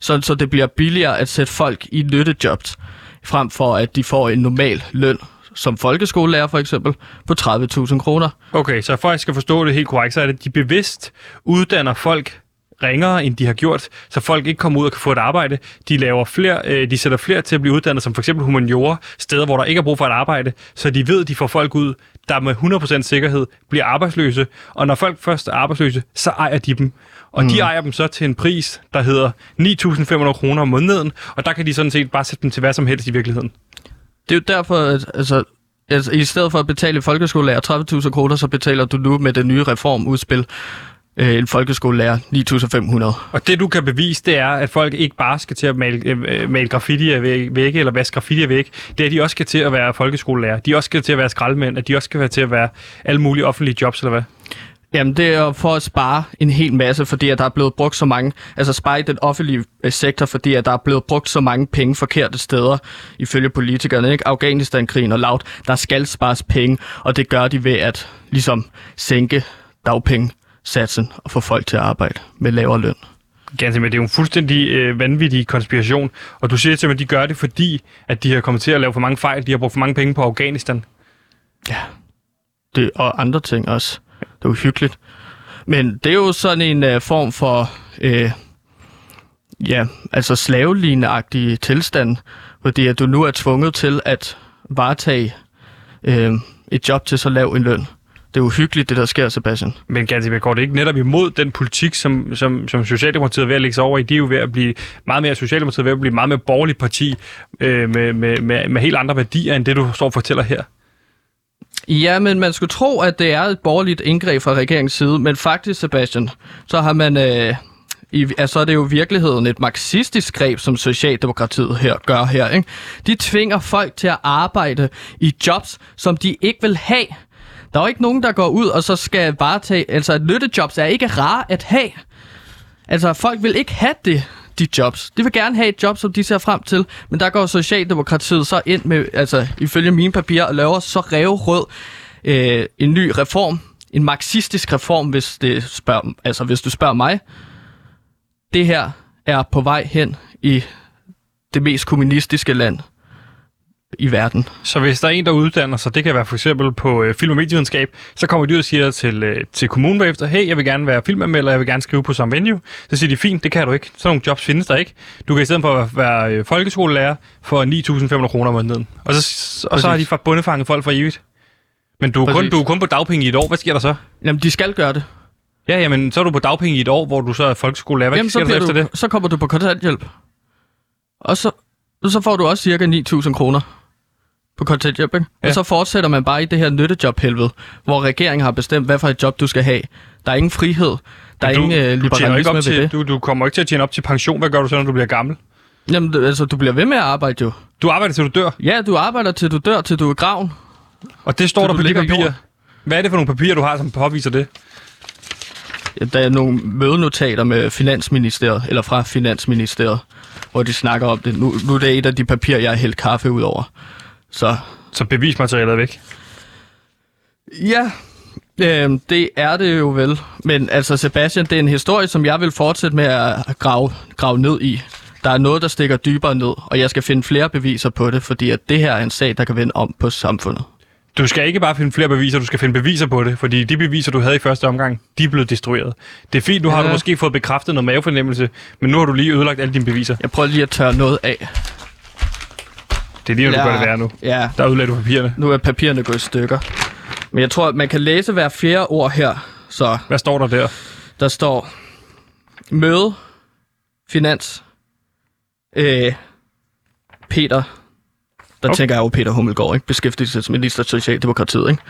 [SPEAKER 2] sådan så det bliver billigere at sætte folk i nyttejobs, frem for at de får en normal løn, som folkeskolelærer for eksempel, på 30.000 kroner.
[SPEAKER 1] Okay, så for at jeg skal forstå det helt korrekt, så er det, at de bevidst uddanner folk ringere, end de har gjort, så folk ikke kommer ud og kan få et arbejde. De laver flere, øh, de sætter flere til at blive uddannet, som for eksempel humaniora, steder, hvor der ikke er brug for et arbejde, så de ved, at de får folk ud, der med 100% sikkerhed bliver arbejdsløse, og når folk først er arbejdsløse, så ejer de dem. Og mm. de ejer dem så til en pris, der hedder 9.500 kroner om måneden, og der kan de sådan set bare sætte dem til hvad som helst i virkeligheden.
[SPEAKER 2] Det er jo derfor, at altså, altså, i stedet for at betale folkeskolelærer 30.000 kroner, så betaler du nu med det nye reformudspil øh, en folkeskolelærer 9.500.
[SPEAKER 1] Og det du kan bevise, det er, at folk ikke bare skal til at male, øh, male graffiti af væg- vægge, eller vaske graffiti af vægge. Det er, at de også skal til at være folkeskolelærer. De også skal til at være skraldemænd, at de også skal være til at være alle mulige offentlige jobs, eller hvad?
[SPEAKER 2] Jamen, det er for at spare en hel masse, fordi at der er blevet brugt så mange, altså spare i den offentlige øh, sektor, fordi at der er blevet brugt så mange penge forkerte steder, ifølge politikerne, ikke? Afghanistan-krigen og laut, der skal spares penge, og det gør de ved at ligesom sænke dagpengesatsen og få folk til at arbejde med lavere løn.
[SPEAKER 1] Ganske med, det er jo en fuldstændig øh, vanvittig konspiration. Og du siger til mig, at de gør det, fordi at de har kommet til at lave for mange fejl. De har brugt for mange penge på Afghanistan.
[SPEAKER 2] Ja, det, og andre ting også. Det er hyggeligt. Men det er jo sådan en uh, form for, uh, ja, altså slavelignende tilstand, fordi at du nu er tvunget til at varetage uh, et job til så lav en løn. Det er uhyggeligt, det der sker, Sebastian.
[SPEAKER 1] Men ganske går det ikke netop imod den politik, som, som, som Socialdemokratiet er ved at lægge sig over i? De er jo ved at blive meget mere, Socialdemokratiet er ved at blive meget mere borgerligt parti øh, med, med, med, med helt andre værdier, end det du står og fortæller her.
[SPEAKER 2] Ja, men man skulle tro, at det er et borgerligt indgreb fra regeringens side, men faktisk, Sebastian, så har man... Øh, i, altså er det jo i virkeligheden et marxistisk greb, som Socialdemokratiet her gør her. Ikke? De tvinger folk til at arbejde i jobs, som de ikke vil have. Der er jo ikke nogen, der går ud og så skal varetage... Altså, at nyttejobs er ikke rare at have. Altså, folk vil ikke have det de jobs. De vil gerne have et job, som de ser frem til, men der går Socialdemokratiet så ind med, altså ifølge mine papirer, og laver så revrød øh, en ny reform, en marxistisk reform, hvis, det spørger, altså, hvis du spørger mig. Det her er på vej hen i det mest kommunistiske land i verden.
[SPEAKER 1] Så hvis der er en, der uddanner sig, det kan være for eksempel på øh, film- og medievidenskab, så kommer de ud og siger til, øh, til kommunen bagefter, hey, jeg vil gerne være filmanmelder, jeg vil gerne skrive på som venue. Så siger de, fint, det kan du ikke. Sådan nogle jobs findes der ikke. Du kan i stedet for at være øh, folkeskolelærer for 9.500 kroner om måneden. Og så, og så har de bundefanget folk for evigt. Men du er, kun, du er kun på dagpenge i et år. Hvad sker der så?
[SPEAKER 2] Jamen, de skal gøre det.
[SPEAKER 1] Ja, jamen, så er du på dagpenge i et år, hvor du så er folkeskolelærer. Hvad
[SPEAKER 2] Jamen,
[SPEAKER 1] sker
[SPEAKER 2] så,
[SPEAKER 1] der efter
[SPEAKER 2] du,
[SPEAKER 1] det?
[SPEAKER 2] så kommer du på kontanthjælp. Og så, så får du også cirka 9.000 kroner på kontanthjælp, ikke?
[SPEAKER 1] Ja.
[SPEAKER 2] Og så fortsætter man bare i det her nyttejob-helvede, hvor regeringen har bestemt, hvad for et job du skal have. Der er ingen frihed. Der er
[SPEAKER 1] du,
[SPEAKER 2] ingen øh,
[SPEAKER 1] du, tjener ikke
[SPEAKER 2] liberalisme
[SPEAKER 1] op
[SPEAKER 2] ved
[SPEAKER 1] til,
[SPEAKER 2] det.
[SPEAKER 1] du, du kommer ikke til at tjene op til pension. Hvad gør du så, når du bliver gammel?
[SPEAKER 2] Jamen, du- altså, du bliver ved med at arbejde jo.
[SPEAKER 1] Du arbejder til du dør,
[SPEAKER 2] Ja, du arbejder til du dør, til du er graven.
[SPEAKER 1] og det står
[SPEAKER 2] Til
[SPEAKER 1] der på de papirer. Hvad er det for nogle papirer, du har, som påviser det?
[SPEAKER 2] Ja, Der er nogle mødenotater med Finansministeriet, eller fra Finansministeriet, hvor de snakker om det. Nu, nu er det et af de papirer, jeg har hældt kaffe ud over. Så
[SPEAKER 1] Så bevismaterialet er væk.
[SPEAKER 2] Ja, øh, det er det jo vel. Men altså, Sebastian, det er en historie, som jeg vil fortsætte med at grave, grave ned i. Der er noget, der stikker dybere ned, og jeg skal finde flere beviser på det, fordi at det her er en sag, der kan vende om på samfundet.
[SPEAKER 1] Du skal ikke bare finde flere beviser, du skal finde beviser på det, fordi de beviser, du havde i første omgang, de er blevet destrueret. Det er fint, nu har
[SPEAKER 2] Ja.
[SPEAKER 1] du måske fået bekræftet noget mavefornemmelse, men nu har du lige ødelagt alle dine beviser.
[SPEAKER 2] Jeg prøver lige at tørre noget af.
[SPEAKER 1] Det er lige, ja. du gør det være nu.
[SPEAKER 2] Ja,
[SPEAKER 1] Der ødelagde du papirerne.
[SPEAKER 2] nu er papirerne gået i stykker. Men jeg tror, at man kan læse hver fjerde ord her. Så
[SPEAKER 1] Hvad står der der?
[SPEAKER 2] der står møde, finans, øh, Peter, der
[SPEAKER 1] Okay.
[SPEAKER 2] tænker jeg jo Peter Hummelgaard, ikke? beskæftigelsesminister Socialdemokratiet, ikke?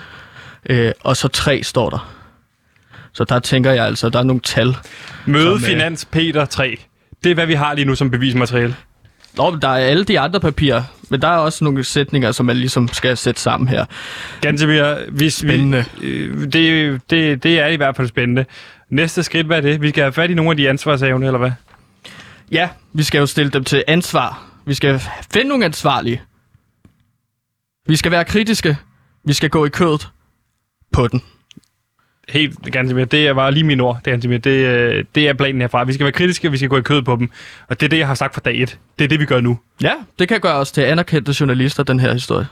[SPEAKER 2] Øh, og så tre står der. Så der tænker jeg altså, der er nogle tal.
[SPEAKER 1] Møde
[SPEAKER 2] Som, øh,
[SPEAKER 1] Finans Peter 3. Det er, hvad vi har lige nu som bevismateriale.
[SPEAKER 2] Nå, der er alle de andre papirer, men der er også nogle sætninger, som man ligesom skal sætte sammen her.
[SPEAKER 1] Gantemir, hvis
[SPEAKER 2] Spændende.
[SPEAKER 1] Vi, øh, det, det, det er i hvert fald spændende. Næste skridt, hvad er det? Vi skal have fat i nogle af de ansvarshavne, eller hvad?
[SPEAKER 2] Ja, vi skal jo stille dem til ansvar. Vi skal finde nogle ansvarlige. Vi skal være kritiske. Vi skal gå i kødet på den.
[SPEAKER 1] Helt Gansimir, det var lige mine ord, det, Gansimir. Det, øh, det er planen herfra. Vi skal være kritiske, vi skal gå i kød på dem. Og det er det, jeg har sagt fra dag et. Det er det, vi gør nu.
[SPEAKER 2] Ja, det kan gøre os til anerkendte journalister, den her historie.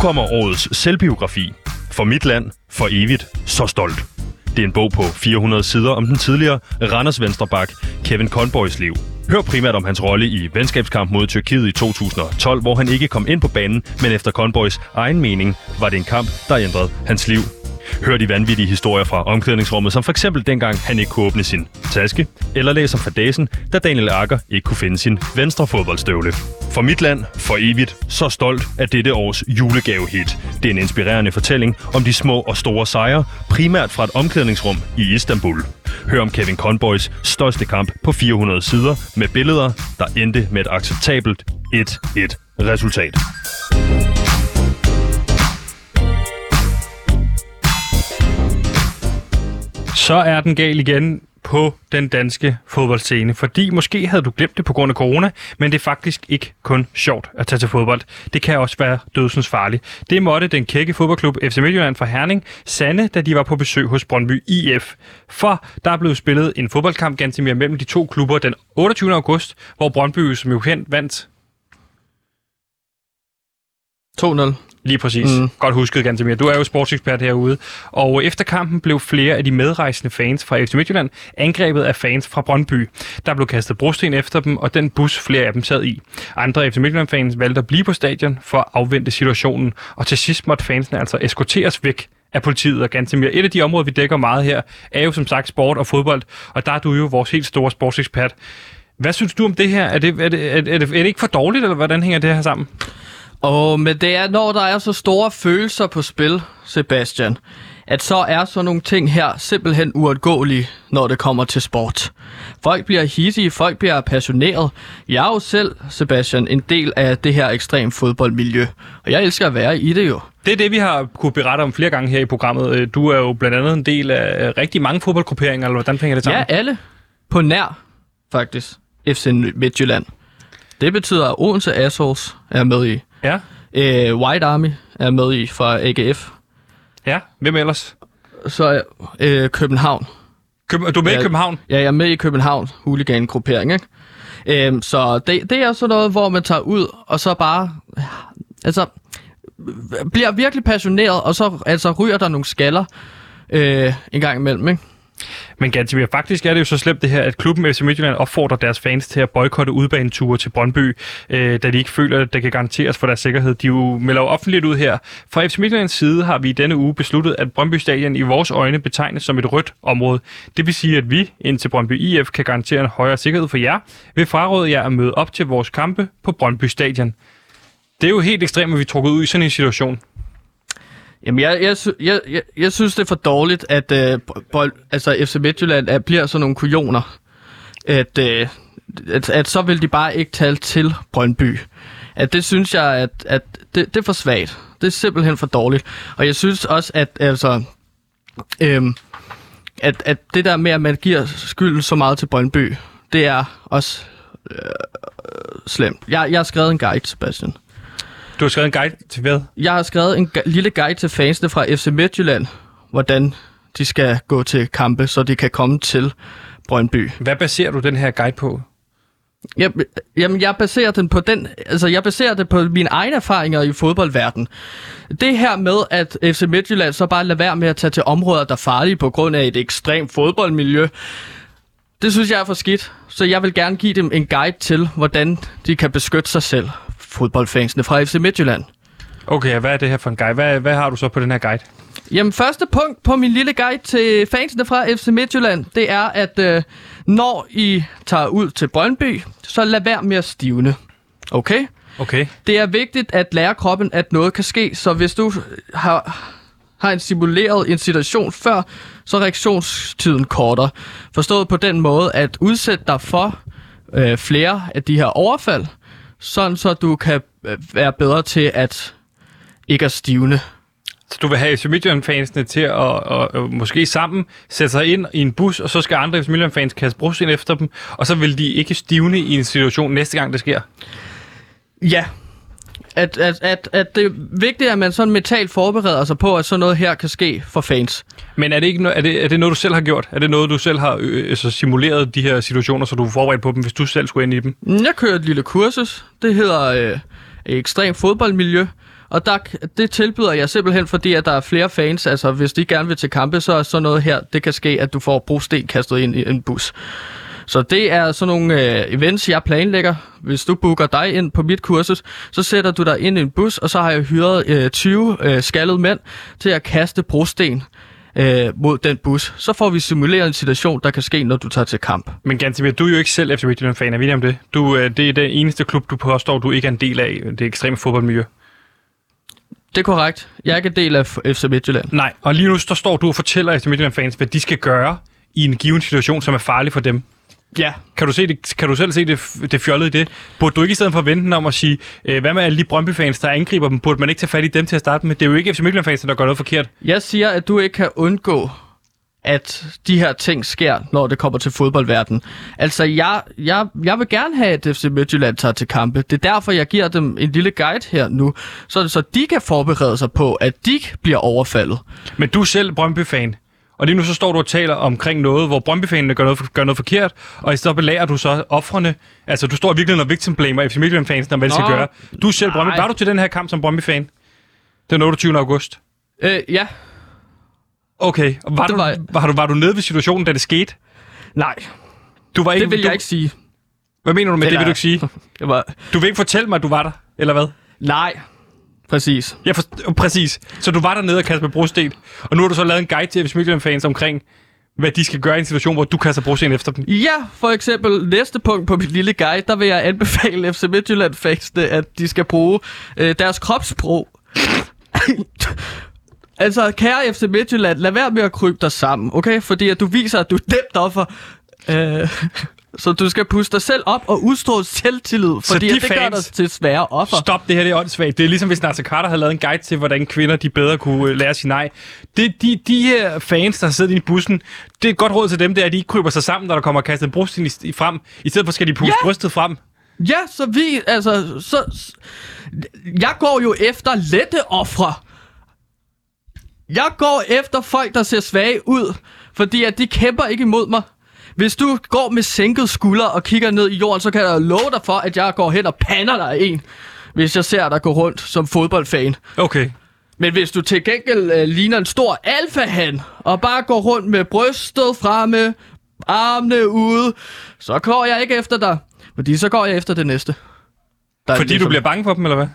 [SPEAKER 4] Kommer årets selvbiografi. For mit land, for evigt, så stolt. Det er en bog på 400 sider om den tidligere Randers Venstrebak, Kevin Conboys liv. Hør primært om hans rolle i venskabskamp mod Tyrkiet i 2012, hvor han ikke kom ind på banen, men efter Conboys egen mening var det en kamp, der ændrede hans liv. Hør de vanvittige historier fra omklædningsrummet, som for eksempel dengang han ikke kunne åbne sin taske, eller læser fra dagen, da Daniel Akker ikke kunne finde sin venstre fodboldstøvle. For mit land, for evigt, så stolt af dette års julegavehit. Det er en inspirerende fortælling om de små og store sejre, primært fra et omklædningsrum i Istanbul. Hør om Kevin Conboys største kamp på 400 sider med billeder, der endte med et acceptabelt 1-1 resultat.
[SPEAKER 1] Så er den gal igen på den danske fodboldscene. Fordi måske havde du glemt det på grund af corona, men det er faktisk ikke kun sjovt at tage til fodbold. Det kan også være dødsens farligt. Det måtte den kække fodboldklub FC Midtjylland fra Herning sande, da de var på besøg hos Brøndby IF. For der er blevet spillet en fodboldkamp ganske mere mellem de to klubber den 28. august, hvor Brøndby, som jo kendt, vandt
[SPEAKER 2] 2-0.
[SPEAKER 1] Lige præcis.
[SPEAKER 2] Mm.
[SPEAKER 1] Godt husket, Gantemir. Du er jo sportsekspert herude. Og efter kampen blev flere af de medrejsende fans fra FC Midtjylland angrebet af fans fra Brøndby. Der blev kastet brosten efter dem, og den bus flere af dem sad i. Andre FC Midtjylland-fans valgte at blive på stadion for at afvente situationen, og til sidst måtte fansene altså eskorteres væk af politiet og Gantemir. Et af de områder, vi dækker meget her, er jo som sagt sport og fodbold, og der er du jo vores helt store sportsekspert. Hvad synes du om det her? Er det, er det, er det, er det, er det ikke for dårligt, eller hvordan hænger det her sammen?
[SPEAKER 2] Og men det er, når der er så store følelser på spil, Sebastian, at så er sådan nogle ting her simpelthen uundgåelige, når det kommer til sport. Folk bliver hissige, folk bliver passioneret. Jeg er jo selv, Sebastian, en del af det her ekstrem fodboldmiljø, og jeg elsker at være i det jo.
[SPEAKER 1] Det er det, vi har kunne berette om flere gange her i programmet. Øh, Du er jo blandt andet en del af rigtig mange fodboldgrupperinger, eller hvordan hænger det sammen?
[SPEAKER 2] Ja, alle. På nær, faktisk, FC Midtjylland. Det betyder, at Odense Assholes er med i.
[SPEAKER 1] Ja.
[SPEAKER 2] Øh, White Army er med i fra AGF.
[SPEAKER 1] ja. Hvem ellers?
[SPEAKER 2] Så er øh, København.
[SPEAKER 1] Køb- du er med i
[SPEAKER 2] Ja.
[SPEAKER 1] København?
[SPEAKER 2] Ja, jeg er med i København hooligan-gruppering, ikke? Øhm, så det, det er sådan noget, hvor man tager ud, og så bare... Altså, bliver virkelig passioneret, og så altså, ryger der nogle skaller øh, en gang imellem, ikke?
[SPEAKER 1] Men Gantemir, faktisk er det jo så slemt det her, at klubben FC Midtjylland opfordrer deres fans til at boykotte udbaneture til Brøndby, øh, da de ikke føler, at det kan garanteres for deres sikkerhed. De jo melder jo offentligt ud her. Fra FC Midtjyllands side har vi i denne uge besluttet, at Brøndby Stadion i vores øjne betegnes som et rødt område. Det vil sige, at vi, indtil Brøndby IF, kan garantere en højere sikkerhed for jer, vil fraråde jer at møde op til vores kampe på Brøndby Stadion. Det er jo helt ekstremt, at vi er trukket ud i sådan en situation.
[SPEAKER 2] Jamen, jeg, jeg, jeg, jeg, jeg synes, det er for dårligt, at øh, bold, altså FC Midtjylland er, bliver sådan nogle kujoner. At, øh, at, at så vil de bare ikke tale til Brøndby. At det synes jeg, at, at det, det er for svagt. Det er simpelthen for dårligt. Og jeg synes også, at altså, øhm, at, at det der med, at man giver skylden så meget til Brøndby, det er også øh, øh slemt. Jeg, jeg har skrevet en guide, Sebastian.
[SPEAKER 1] Du har skrevet en guide til hvad?
[SPEAKER 2] Jeg har skrevet en lille guide til fansene fra FC Midtjylland, hvordan de skal gå til kampe, så de kan komme til Brøndby.
[SPEAKER 1] Hvad baserer du den her guide på?
[SPEAKER 2] Jeg, jamen, jeg baserer den på den, altså jeg baserer det på mine egne erfaringer i fodboldverdenen. Det her med, at FC Midtjylland så bare lader være med at tage til områder, der er farlige på grund af et ekstremt fodboldmiljø, det synes jeg er for skidt. Så jeg vil gerne give dem en guide til, hvordan de kan beskytte sig selv, fodboldfansene fra FC Midtjylland.
[SPEAKER 1] Okay, hvad er det her for en guide? Hvad, hvad har du så på den her guide?
[SPEAKER 2] Jamen, første punkt på min lille guide til fansene fra FC Midtjylland, det er, at øh, når I tager ud til Brøndby, så lad være med at stivne. Okay?
[SPEAKER 1] Okay.
[SPEAKER 2] Det er vigtigt at lære kroppen, at noget kan ske, så hvis du har har en simuleret en situation før, så er reaktionstiden kortere. Forstået på den måde, at udsætte dig for øh, flere af de her overfald, sådan så du kan øh, være bedre til at ikke at stivne.
[SPEAKER 1] Så du vil have FC Midtjylland-fansene til at, at, at, måske sammen sætte sig ind i en bus, og så skal andre FC Midtjylland-fans kaste brosten efter dem, og så vil de ikke stivne i en situation næste gang, det sker.
[SPEAKER 2] Ja. At, at, at, at det er vigtigt, at man sådan mentalt forbereder sig på, at sådan noget her kan ske for fans.
[SPEAKER 1] Men er det, ikke no- er, det, er det noget, du selv har gjort? Er det noget, du selv har øh, altså simuleret de her situationer, så du er forberedt på dem, hvis du selv skulle ind i dem?
[SPEAKER 2] Jeg kører et lille kursus. Det hedder øh, Ekstrem Fodboldmiljø. Og der, det tilbyder jeg simpelthen, fordi at der er flere fans. Altså, hvis de gerne vil til kampe, så er sådan noget her, det kan ske, at du får brosten kastet ind i en bus. Så det er sådan nogle øh, events, jeg planlægger. Hvis du booker dig ind på mit kursus, så sætter du dig ind i en bus, og så har jeg hyret øh, 20 øh, skaldede mænd til at kaste brosten øh, mod den bus. Så får vi simuleret en situation, der kan ske, når du tager til kamp.
[SPEAKER 1] Men Gantemir, du er jo ikke selv FC Midtjylland-fan, er vi om det? Du, øh, det er den eneste klub, du påstår, du ikke er en del af, det ekstreme fodboldmiljø.
[SPEAKER 2] Det er korrekt. Jeg er ikke en del af FC Midtjylland.
[SPEAKER 1] Nej, og lige nu så står du og fortæller FC Midtjylland-fans, hvad de skal gøre i en given situation, som er farlig for dem.
[SPEAKER 2] Ja.
[SPEAKER 1] Kan du, se det, kan du selv se det, det fjollede i det? Burde du ikke i stedet for vente om at sige, øh, hvad med alle de Brøndby-fans, der angriber dem? Burde man ikke tage fat i dem til at starte med? Det er jo ikke FC Midtjylland-fans, der gør noget forkert.
[SPEAKER 2] Jeg siger, at du ikke kan undgå, at de her ting sker, når det kommer til fodboldverdenen. Altså, jeg, jeg, jeg vil gerne have, at FC Midtjylland tager til kampe. Det er derfor, jeg giver dem en lille guide her nu, så, så de kan forberede sig på, at de bliver overfaldet.
[SPEAKER 1] Men du er selv Brøndby-fan. Og lige nu så står du og taler omkring noget, hvor Brøndby-fanene gør noget, gør noget forkert, og i stedet belærer du så offrene. Altså, du står virkelig og victim blamer FC Midtjylland-fans, når hvad de skal gøre. Du er selv Brøndby. Var du til den her kamp som Brøndby-fan? Den 28. august.
[SPEAKER 2] Øh, ja.
[SPEAKER 1] Okay. Og var,
[SPEAKER 2] Det
[SPEAKER 1] du,
[SPEAKER 2] var jeg.
[SPEAKER 1] var, du, var du nede ved situationen, da det skete?
[SPEAKER 2] Nej,
[SPEAKER 1] Du var ikke,
[SPEAKER 2] det vil
[SPEAKER 1] du,
[SPEAKER 2] jeg ikke sige.
[SPEAKER 1] Hvad mener du med det,
[SPEAKER 2] Eller-
[SPEAKER 1] vil du ikke sige?
[SPEAKER 2] Det var...
[SPEAKER 1] Du vil ikke fortælle mig, at du var der, eller hvad?
[SPEAKER 2] Nej, præcis.
[SPEAKER 1] Ja, for, præcis. Så du var dernede og kastede med brosten, og nu har du så lavet en guide til FC Midtjylland-fans omkring, hvad de skal gøre i en situation, hvor du kaster brosten efter dem.
[SPEAKER 2] Ja, for eksempel næste punkt på mit lille guide, der vil jeg anbefale FC Midtjylland-fansene, at de skal bruge øh, deres kropssprog. altså, kære FC Midtjylland, lad være med at krybe dig sammen, okay? Fordi at du viser, at du er nemt offer. Øh, så du skal puste dig selv op og udstråle selvtillid, fordi
[SPEAKER 1] de
[SPEAKER 2] det gør
[SPEAKER 1] fans-
[SPEAKER 2] dig til svære offer.
[SPEAKER 1] Stop, det her det er åndssvagt. Det er ligesom, hvis Nasser Carter havde lavet en guide til, hvordan kvinder de bedre kunne øh, lære sig nej. Det, de, de her fans, der sidder i bussen, det er et godt råd til dem, det er, at de ikke kryber sig sammen, når der kommer kastet brosten i, frem. I stedet for skal de puste
[SPEAKER 2] Ja!
[SPEAKER 1] brystet frem.
[SPEAKER 2] Ja, så vi, altså, så, jeg går jo efter lette ofre. Jeg går efter folk, der ser svage ud, fordi at de kæmper ikke imod mig. Hvis du går med sænket skulder og kigger ned i jorden, så kan jeg love dig for, at jeg går hen og pander dig en, hvis jeg ser dig gå rundt som fodboldfan.
[SPEAKER 1] Okay.
[SPEAKER 2] Men hvis du til gengæld øh, ligner en stor alfahan, og bare går rundt med brystet fremme, armene ude, så går jeg ikke efter dig. Fordi så går jeg efter det næste. Der er
[SPEAKER 1] Fordi
[SPEAKER 2] ligesom-
[SPEAKER 1] du bliver bange for dem, eller hvad?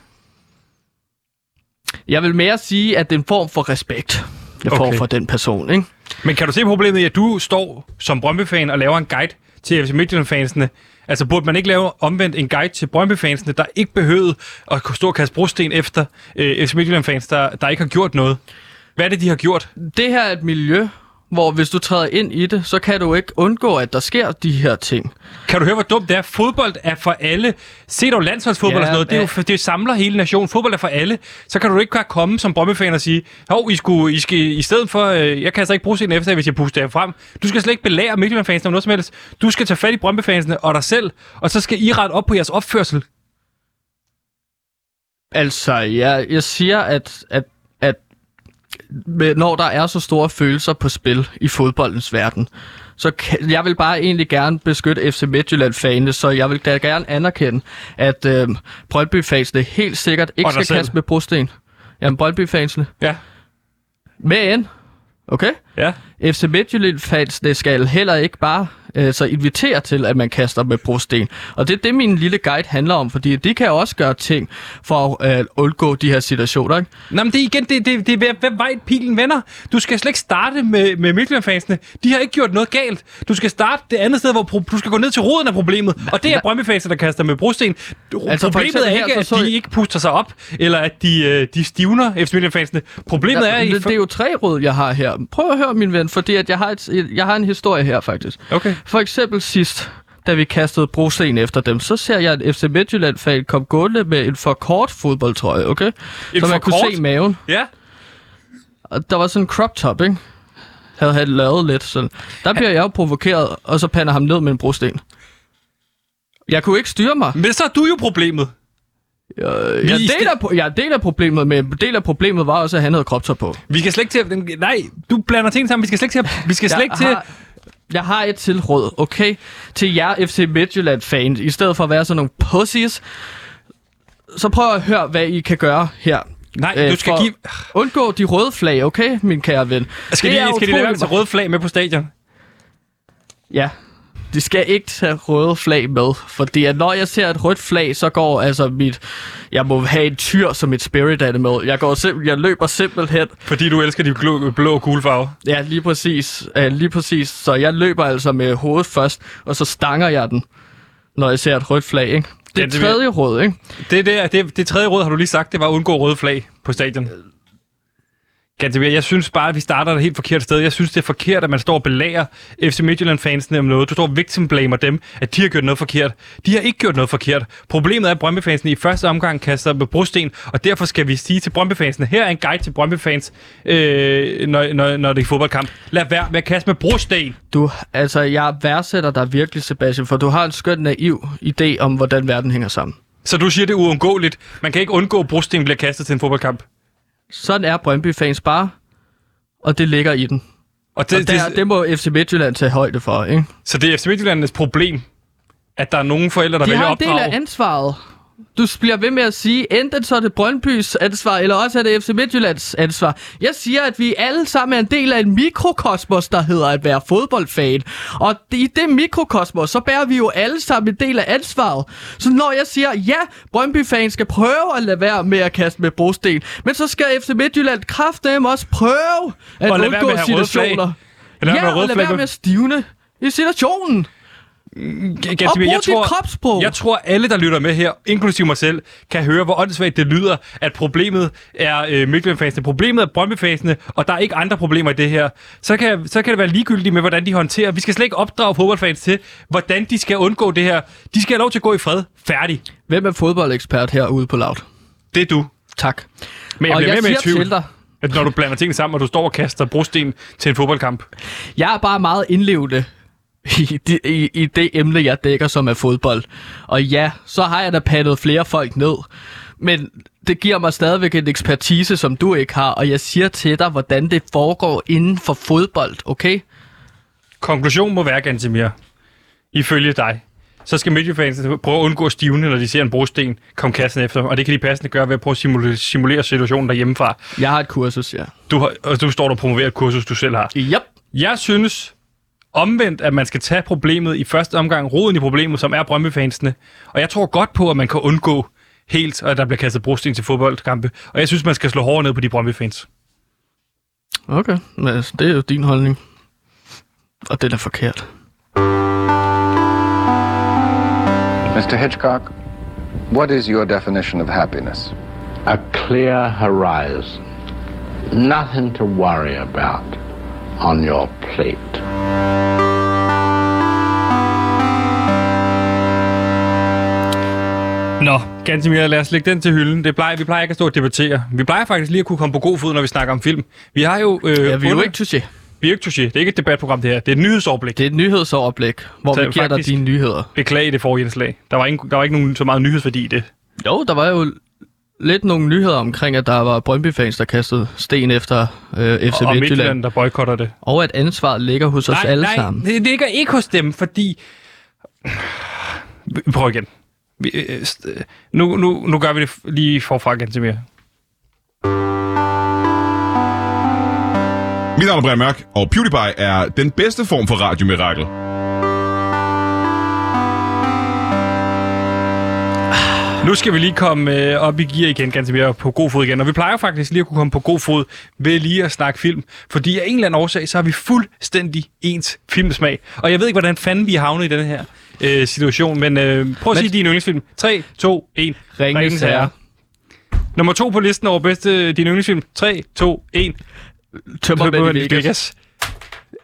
[SPEAKER 2] Jeg vil mere sige, at det er en form for respekt, jeg okay. får for den person, ikke?
[SPEAKER 1] Men kan du se problemet i, at du står som Brøndby-fan og laver en guide til FC Midtjylland-fansene? Altså, burde man ikke lave omvendt en guide til Brøndby-fansene, der ikke behøvede at stå og kaste brosten efter øh, FC Midtjylland-fans, der, der ikke har gjort noget? Hvad er det, de har gjort?
[SPEAKER 2] Det her er et miljø, hvor hvis du træder ind i det, så kan du ikke undgå, at der sker de her ting.
[SPEAKER 1] Kan du høre, hvor dumt det er? Fodbold er for alle. Se dog landsholdsfodbold
[SPEAKER 2] Ja,
[SPEAKER 1] og sådan noget. Det, er jo, det samler hele nationen. Fodbold er for alle. Så kan du ikke bare komme som Brøndby-fan og sige, hov, I, skulle, I skal i stedet for, øh, jeg kan altså ikke bruge sin efter, hvis jeg puster jer frem. Du skal slet ikke belære Midtjylland-fansene om noget som helst. Du skal tage fat i Brøndby-fansene og dig selv, og så skal I rette op på jeres opførsel.
[SPEAKER 2] Altså, jeg, jeg siger, at, at med, når der er så store følelser på spil i fodboldens verden, så kan, jeg vil bare egentlig gerne beskytte FC Midtjylland-fanene, så jeg vil da gerne anerkende, at øh, Brøndby-fansene helt sikkert ikke skal
[SPEAKER 1] selv.
[SPEAKER 2] kaste med brosten. Jamen, Brøndby-fansene.
[SPEAKER 1] Ja.
[SPEAKER 2] Men, okay?
[SPEAKER 1] Ja.
[SPEAKER 2] FC Midtjylland-fansene skal heller ikke bare altså inviterer til, at man kaster med brosten. Og det er det, min lille guide handler om, fordi de kan også gøre ting for at øh, undgå de her situationer. Ikke?
[SPEAKER 1] Nå, men det er igen, det, det, det er, hvem vej pilen vender. Du skal slet ikke starte med, med Midtjylland-fansene. De har ikke gjort noget galt. Du skal starte det andet sted, hvor pro- du skal gå ned til roden af problemet. Og det er brøndby der kaster med brosten.
[SPEAKER 2] Altså,
[SPEAKER 1] problemet er
[SPEAKER 2] her,
[SPEAKER 1] ikke,
[SPEAKER 2] så
[SPEAKER 1] at
[SPEAKER 2] så
[SPEAKER 1] de
[SPEAKER 2] I-
[SPEAKER 1] ikke puster sig op, eller at de, øh, de stivner efter Midtjylland-fansene. Problemet er...
[SPEAKER 2] Ja,
[SPEAKER 1] I
[SPEAKER 2] det, det er jo tre råd, jeg har her. Prøv at høre, min ven, fordi at jeg, har et, jeg har en historie her, faktisk.
[SPEAKER 1] Okay.
[SPEAKER 2] For eksempel sidst, da vi kastede brosten efter dem, så ser jeg en FC Midtjylland-fan komme gående med en for kort fodboldtrøje, okay?
[SPEAKER 1] En
[SPEAKER 2] så man kunne
[SPEAKER 1] kort?
[SPEAKER 2] se maven.
[SPEAKER 1] Ja.
[SPEAKER 2] Og der var sådan en crop top, ikke? Havde han lavet lidt sådan. Der bliver jeg jo provokeret, og så pander ham ned med en brosten. Jeg kunne ikke styre mig.
[SPEAKER 1] Men så er du jo problemet.
[SPEAKER 2] Jeg,
[SPEAKER 1] Vi
[SPEAKER 2] jeg,
[SPEAKER 1] skal-
[SPEAKER 2] deler, jeg deler problemet, men en del af problemet var også, at han havde crop top på.
[SPEAKER 1] Vi skal slet ikke til at... Nej, du blander ting sammen. Vi skal slet ikke til at... Vi skal slet ikke til...
[SPEAKER 2] har, jeg har et til råd, okay? Til jer FC Midtjylland-fans, i stedet for at være sådan nogle pussies, så prøv at høre, hvad I kan gøre her.
[SPEAKER 1] Nej,
[SPEAKER 2] Øh,
[SPEAKER 1] du skal give...
[SPEAKER 2] Undgå de røde flag, okay, min kære ven?
[SPEAKER 1] Skal
[SPEAKER 2] Det
[SPEAKER 1] de, skal de lade være med røde flag med på stadion?
[SPEAKER 2] Ja. De skal ikke tage røde flag med, fordi at når jeg ser et rødt flag, så går altså mit... Jeg må have en tyr som et spirit animal. Jeg, går simp- jeg løber simpelthen
[SPEAKER 1] Fordi du elsker de blå, blå og gule farver.
[SPEAKER 2] Ja, lige præcis. Ja, lige præcis. Så jeg løber altså med hovedet først, og så stanger jeg den, når jeg ser et rødt flag, ikke? Det
[SPEAKER 1] Ja,
[SPEAKER 2] er
[SPEAKER 1] det
[SPEAKER 2] tredje råd, ikke?
[SPEAKER 1] Det, der, det, det tredje råd, har du lige sagt, det var at undgå røde flag på stadion. Gantemir, jeg synes bare, at vi starter et helt forkert sted. Jeg synes, det er forkert, at man står og belærer FC Midtjylland-fansene om noget. Du står og victim-blamer dem, at de har gjort noget forkert. De har ikke gjort noget forkert. Problemet er, at Brøndby-fansene i første omgang kaster med brosten, og derfor skal vi sige til Brøndby-fansene, her er en guide til Brøndby-fans, øh, når, når, når det er fodboldkamp. Lad være med at kaste med brosten.
[SPEAKER 2] Du, altså, jeg værdsætter dig virkelig, Sebastian, for du har en skøn naiv idé om, hvordan verden hænger sammen.
[SPEAKER 1] Så du siger, det er uundgåeligt. Man kan ikke undgå, at brosten bliver kastet til en fodboldkamp.
[SPEAKER 2] Sådan er Brøndby-fans bare, og det ligger i den.
[SPEAKER 1] Og det,
[SPEAKER 2] Og der, det må FC Midtjylland tage højde for, ikke?
[SPEAKER 1] Så det er FC Midtjyllands problem, at der er nogle forældre, der
[SPEAKER 2] De
[SPEAKER 1] vælger
[SPEAKER 2] har
[SPEAKER 1] at
[SPEAKER 2] en del
[SPEAKER 1] opdrage.
[SPEAKER 2] af ansvaret. Du bliver ved med at sige, enten så er det Brøndbys ansvar, eller også er det FC Midtjyllands ansvar. Jeg siger, at vi alle sammen er en del af en mikrokosmos, der hedder at være fodboldfan. Og i det mikrokosmos, så bærer vi jo alle sammen en del af ansvaret. Så når jeg siger, ja, Brøndby-fans skal prøve at lade være med at kaste med brosten, men så skal FC Midtjylland kraftedeme også prøve at
[SPEAKER 1] Og
[SPEAKER 2] undgå situationer. Ja, og lad
[SPEAKER 1] flag
[SPEAKER 2] være med at stivne i situationen.
[SPEAKER 1] Gantemir,
[SPEAKER 2] Og brug
[SPEAKER 1] jeg
[SPEAKER 2] dit
[SPEAKER 1] tror,
[SPEAKER 2] kropssprog.
[SPEAKER 1] jeg tror, alle, der lytter med her, inklusive mig selv, kan høre, hvor åndssvagt det lyder, at problemet er øh, Midtjylland-fansene. Problemet er Brøndby-fansene, og der er ikke andre problemer i det her. Så kan, så kan det være ligegyldigt med, hvordan de håndterer. Vi skal slet ikke opdrage fodboldfans til, hvordan de skal undgå det her. De skal have lov til at gå i fred. Færdig.
[SPEAKER 2] Hvem er fodboldekspert herude på Loud?
[SPEAKER 1] Det er du.
[SPEAKER 2] Tak.
[SPEAKER 1] Men jeg
[SPEAKER 2] og
[SPEAKER 1] bliver
[SPEAKER 2] jeg
[SPEAKER 1] med med i tvivl,
[SPEAKER 2] til dig,
[SPEAKER 1] at når du blander tingene sammen, og du står og kaster brosten til en fodboldkamp.
[SPEAKER 2] jeg er bare meget indlevende i, i, i det emne, jeg dækker, som er fodbold. Og ja, så har jeg da pattet flere folk ned. Men det giver mig stadigvæk en ekspertise, som du ikke har, og jeg siger til dig, hvordan det foregår inden for fodbold, okay?
[SPEAKER 1] Konklusion må være, Gantemir, ifølge dig, så skal Midtjylland prøve at undgå stivne, når de ser en brosten komme kassen efter. Og det kan de passende gøre ved at prøve at simulere, simulere situationen derhjemmefra.
[SPEAKER 2] Jeg har et kursus, ja.
[SPEAKER 1] Du, har, og du står der og promoverer et kursus, du selv har.
[SPEAKER 2] Yep.
[SPEAKER 1] Jeg synes omvendt, at man skal tage problemet i første omgang, roden i problemet, som er Brøndby-fansene. Og jeg tror godt på, at man kan undgå helt, at der bliver kastet brosten til fodboldkampe. Og jeg synes, man skal slå hårdere ned på de Brøndby-fans.
[SPEAKER 2] Okay, men altså, det er jo din holdning. Og den er forkert.
[SPEAKER 5] Mr. Hitchcock, what is your definition of happiness?
[SPEAKER 6] a clear horizon, nothing to worry about on your plate.
[SPEAKER 1] Nå, Gantemir, lad os lægge den til hylden. Det plejer, vi plejer ikke at stå og debattere. Vi plejer faktisk lige at kunne komme på god fod, når vi snakker om film. Vi har jo... Øh,
[SPEAKER 2] Ja, vi er jo
[SPEAKER 1] under-
[SPEAKER 2] ikke touché.
[SPEAKER 1] vi er jo ikke touché. Det er ikke et debatprogram, det her. Det er et nyhedsoverblik.
[SPEAKER 2] Det er et nyhedsoverblik, hvor
[SPEAKER 1] Så
[SPEAKER 2] vi giver dig dine nyheder.
[SPEAKER 1] Beklage det forrige indslag. Der var, ikke, der var ikke nogen, så meget nyhedsværdi i det.
[SPEAKER 2] Jo, der var jo lidt nogle nyheder omkring, at der var Brøndby-fans, der kastede sten efter øh, FC
[SPEAKER 1] og
[SPEAKER 2] Midtjylland.
[SPEAKER 1] Midtjylland, der boykotter det.
[SPEAKER 2] Og at ansvaret ligger hos os
[SPEAKER 1] nej,
[SPEAKER 2] alle
[SPEAKER 1] nej,
[SPEAKER 2] sammen.
[SPEAKER 1] det ligger ikke hos dem, fordi... Prøv igen. Vi, øh, øh, øh, nu, nu, nu gør vi det lige forfra igen til mere.
[SPEAKER 7] Mit navn er Brian Mørk, og PewDiePie er den bedste form for radiomirakel.
[SPEAKER 1] Nu skal vi lige komme øh, op i gear igen, ganske mere på god fod igen. Og vi plejer faktisk lige at kunne komme på god fod ved lige at snakke film. Fordi af en eller anden årsag, så har vi fuldstændig ens filmsmag. Og jeg ved ikke, hvordan fanden vi er havnet i den her øh, situation. Men øh, prøv at sige din yndlingsfilm. 3, 2, 1.
[SPEAKER 2] Ringens Herre.
[SPEAKER 1] Nummer to på listen over bedste din yndlingsfilm. 3, 2, 1.
[SPEAKER 2] Tømmermænd i Vegas.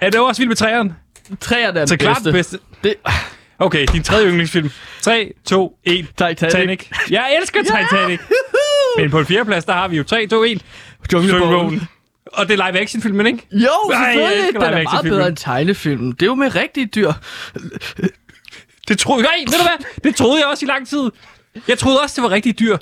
[SPEAKER 1] Er det også vild med træerne?
[SPEAKER 2] Træerne er
[SPEAKER 1] Så
[SPEAKER 2] den
[SPEAKER 1] klart
[SPEAKER 2] bedste. Det,
[SPEAKER 1] Okay, din tredje yndlingsfilm. 3, 2, 1.
[SPEAKER 2] Titanic.
[SPEAKER 1] Titanic. Jeg elsker Titanic. Men på en fjerdeplads, der har vi jo 3, 2, 1.
[SPEAKER 2] Junglebogen.
[SPEAKER 1] Og det er live action filmen, ikke?
[SPEAKER 2] Jo,
[SPEAKER 1] Ej,
[SPEAKER 2] selvfølgelig.
[SPEAKER 1] elsker
[SPEAKER 2] Den er meget bedre end tegnefilmen. Det er jo med rigtige dyr.
[SPEAKER 1] Det troede jeg, ved du hvad? Det troede jeg også i lang tid. Jeg troede også, det var rigtig dyr.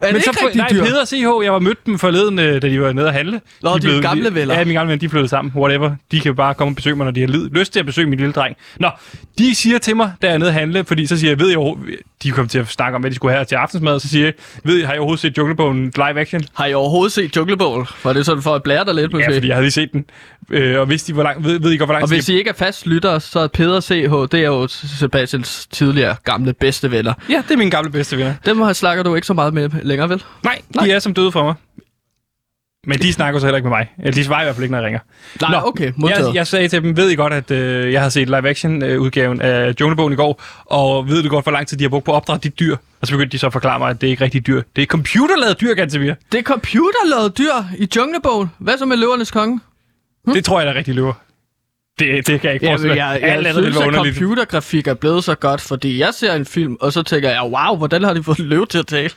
[SPEAKER 2] Er det
[SPEAKER 1] Men så for- nej,
[SPEAKER 2] dyr?
[SPEAKER 1] Peder CH, jeg var mødt dem forleden, øh, da de var nede at handle.
[SPEAKER 2] Nå,
[SPEAKER 1] er
[SPEAKER 2] dine
[SPEAKER 1] blevet-
[SPEAKER 2] gamle venner.
[SPEAKER 1] Ja, mine gamle venner, de flyttet sammen. Whatever. De kan bare komme og besøge mig, når de har lyst til at besøge min lille dreng. Nå, de siger til mig, da jeg er nede at handle, fordi så siger jeg, ved jeg de kom til at snakke om, hvad de skulle have til aftensmad, og så siger jeg, ved jeg, har jeg overhovedet set Junglebogen live action?
[SPEAKER 2] Har I overhovedet set Junglebogen? For det er sådan for at blære dig lidt, måske.
[SPEAKER 1] Ja, fordi jeg havde lige set den. Øh, og hvis de hvor lang, ved, ved I godt, hvor lang
[SPEAKER 2] Og hvis I ikke er fast lytter, så er Peder CH, det er jo Sebastians tidligere gamle bedste venner.
[SPEAKER 1] Ja, det er mine gamle bedste venner.
[SPEAKER 2] Dem har snakker du ikke så meget med længere, vel?
[SPEAKER 1] Nej, de er som døde for mig. Men de snakker så heller ikke med mig. Eller de svarer i hvert fald ikke, når jeg ringer.
[SPEAKER 2] Nej,
[SPEAKER 1] Nå,
[SPEAKER 2] okay, modtaget.
[SPEAKER 1] Jeg, jeg sagde til dem, ved I godt, at øh, jeg har set live-action-udgaven af Junglebogen i går, og ved du godt, hvor lang tid de har brugt på at opdrage de dyr? Og så begyndte de så at forklare mig, at det er ikke rigtig dyr. Det er computerlavet dyr, Gantemir.
[SPEAKER 2] Det er computerlavet dyr i Junglebogen. Hvad så med løvernes konge?
[SPEAKER 1] Hmm? Det tror jeg, der er rigtig løver. Det, det kan jeg ikke forestille mig.
[SPEAKER 2] jeg, jeg, jeg
[SPEAKER 1] ville
[SPEAKER 2] synes, at computergrafik er blevet så godt, fordi jeg ser en film, og så tænker jeg, wow, hvordan har de fået løve til at tale?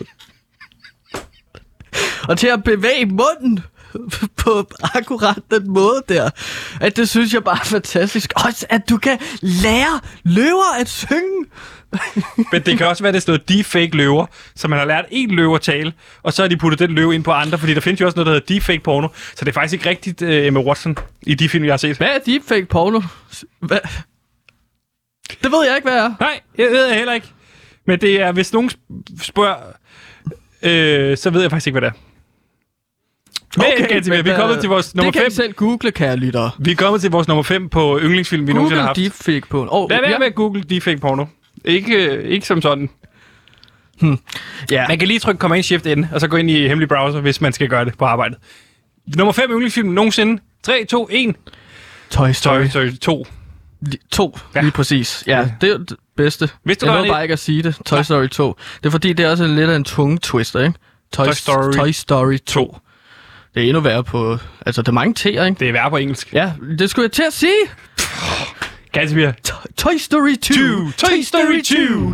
[SPEAKER 2] Og til at bevæge munden på akkurat den måde der. At det synes jeg bare er fantastisk. Også at du kan lære løver at synge.
[SPEAKER 1] Men det kan også være, det er sådan noget deepfake løver, så man har lært en løve at tale, og så har de puttet den løve ind på andre, fordi der findes jo også noget, der hedder deepfake porno. Så det er faktisk ikke rigtigt uh, Emma Watson i de film, jeg har set.
[SPEAKER 2] Hvad er deepfake porno? Hvad? Det ved jeg ikke, hvad er.
[SPEAKER 1] Nej, jeg ved jeg heller ikke. Men det er, hvis nogen sp- spørger, øh, så ved jeg faktisk ikke, hvad det er. Men, okay, vi er
[SPEAKER 2] hvad-
[SPEAKER 1] kommet til vores nummer
[SPEAKER 2] Det kan
[SPEAKER 1] 5.
[SPEAKER 2] I selv google, kære lyttere.
[SPEAKER 1] Vi er kommet til vores nummer 5 på yndlingsfilm, vi nogensinde har
[SPEAKER 2] Google
[SPEAKER 1] haft.
[SPEAKER 2] deepfake porno. Oh,
[SPEAKER 1] Lad være
[SPEAKER 2] ja.
[SPEAKER 1] med at google deepfake porno. Ikke, ikke som sådan.
[SPEAKER 2] Ja.
[SPEAKER 1] Man kan lige trykke Command Shift N, og så gå ind i hemmelig browser, hvis man skal gøre det på arbejdet. Nummer 5 yndlingsfilm nogensinde. 3, 2, 1.
[SPEAKER 2] Toy Story.
[SPEAKER 1] Toy Story 2.
[SPEAKER 2] Li- To,
[SPEAKER 1] Ja.
[SPEAKER 2] lige præcis. Ja, det er det bedste.
[SPEAKER 1] Vidste du,
[SPEAKER 2] jeg nåede bare ikke at sige det. Toy Story 2. Det er fordi, det er også lidt af en tunge twister, ikke? Toy,
[SPEAKER 1] Toy Story
[SPEAKER 2] Toy Story 2. Det er endnu værre på... Altså, det er mange T'er, ikke?
[SPEAKER 1] Det er værre på engelsk.
[SPEAKER 2] Ja, det skulle jeg til at sige.
[SPEAKER 1] Gansimir.
[SPEAKER 2] To- Toy Story 2.
[SPEAKER 1] Two. Toy Story 2.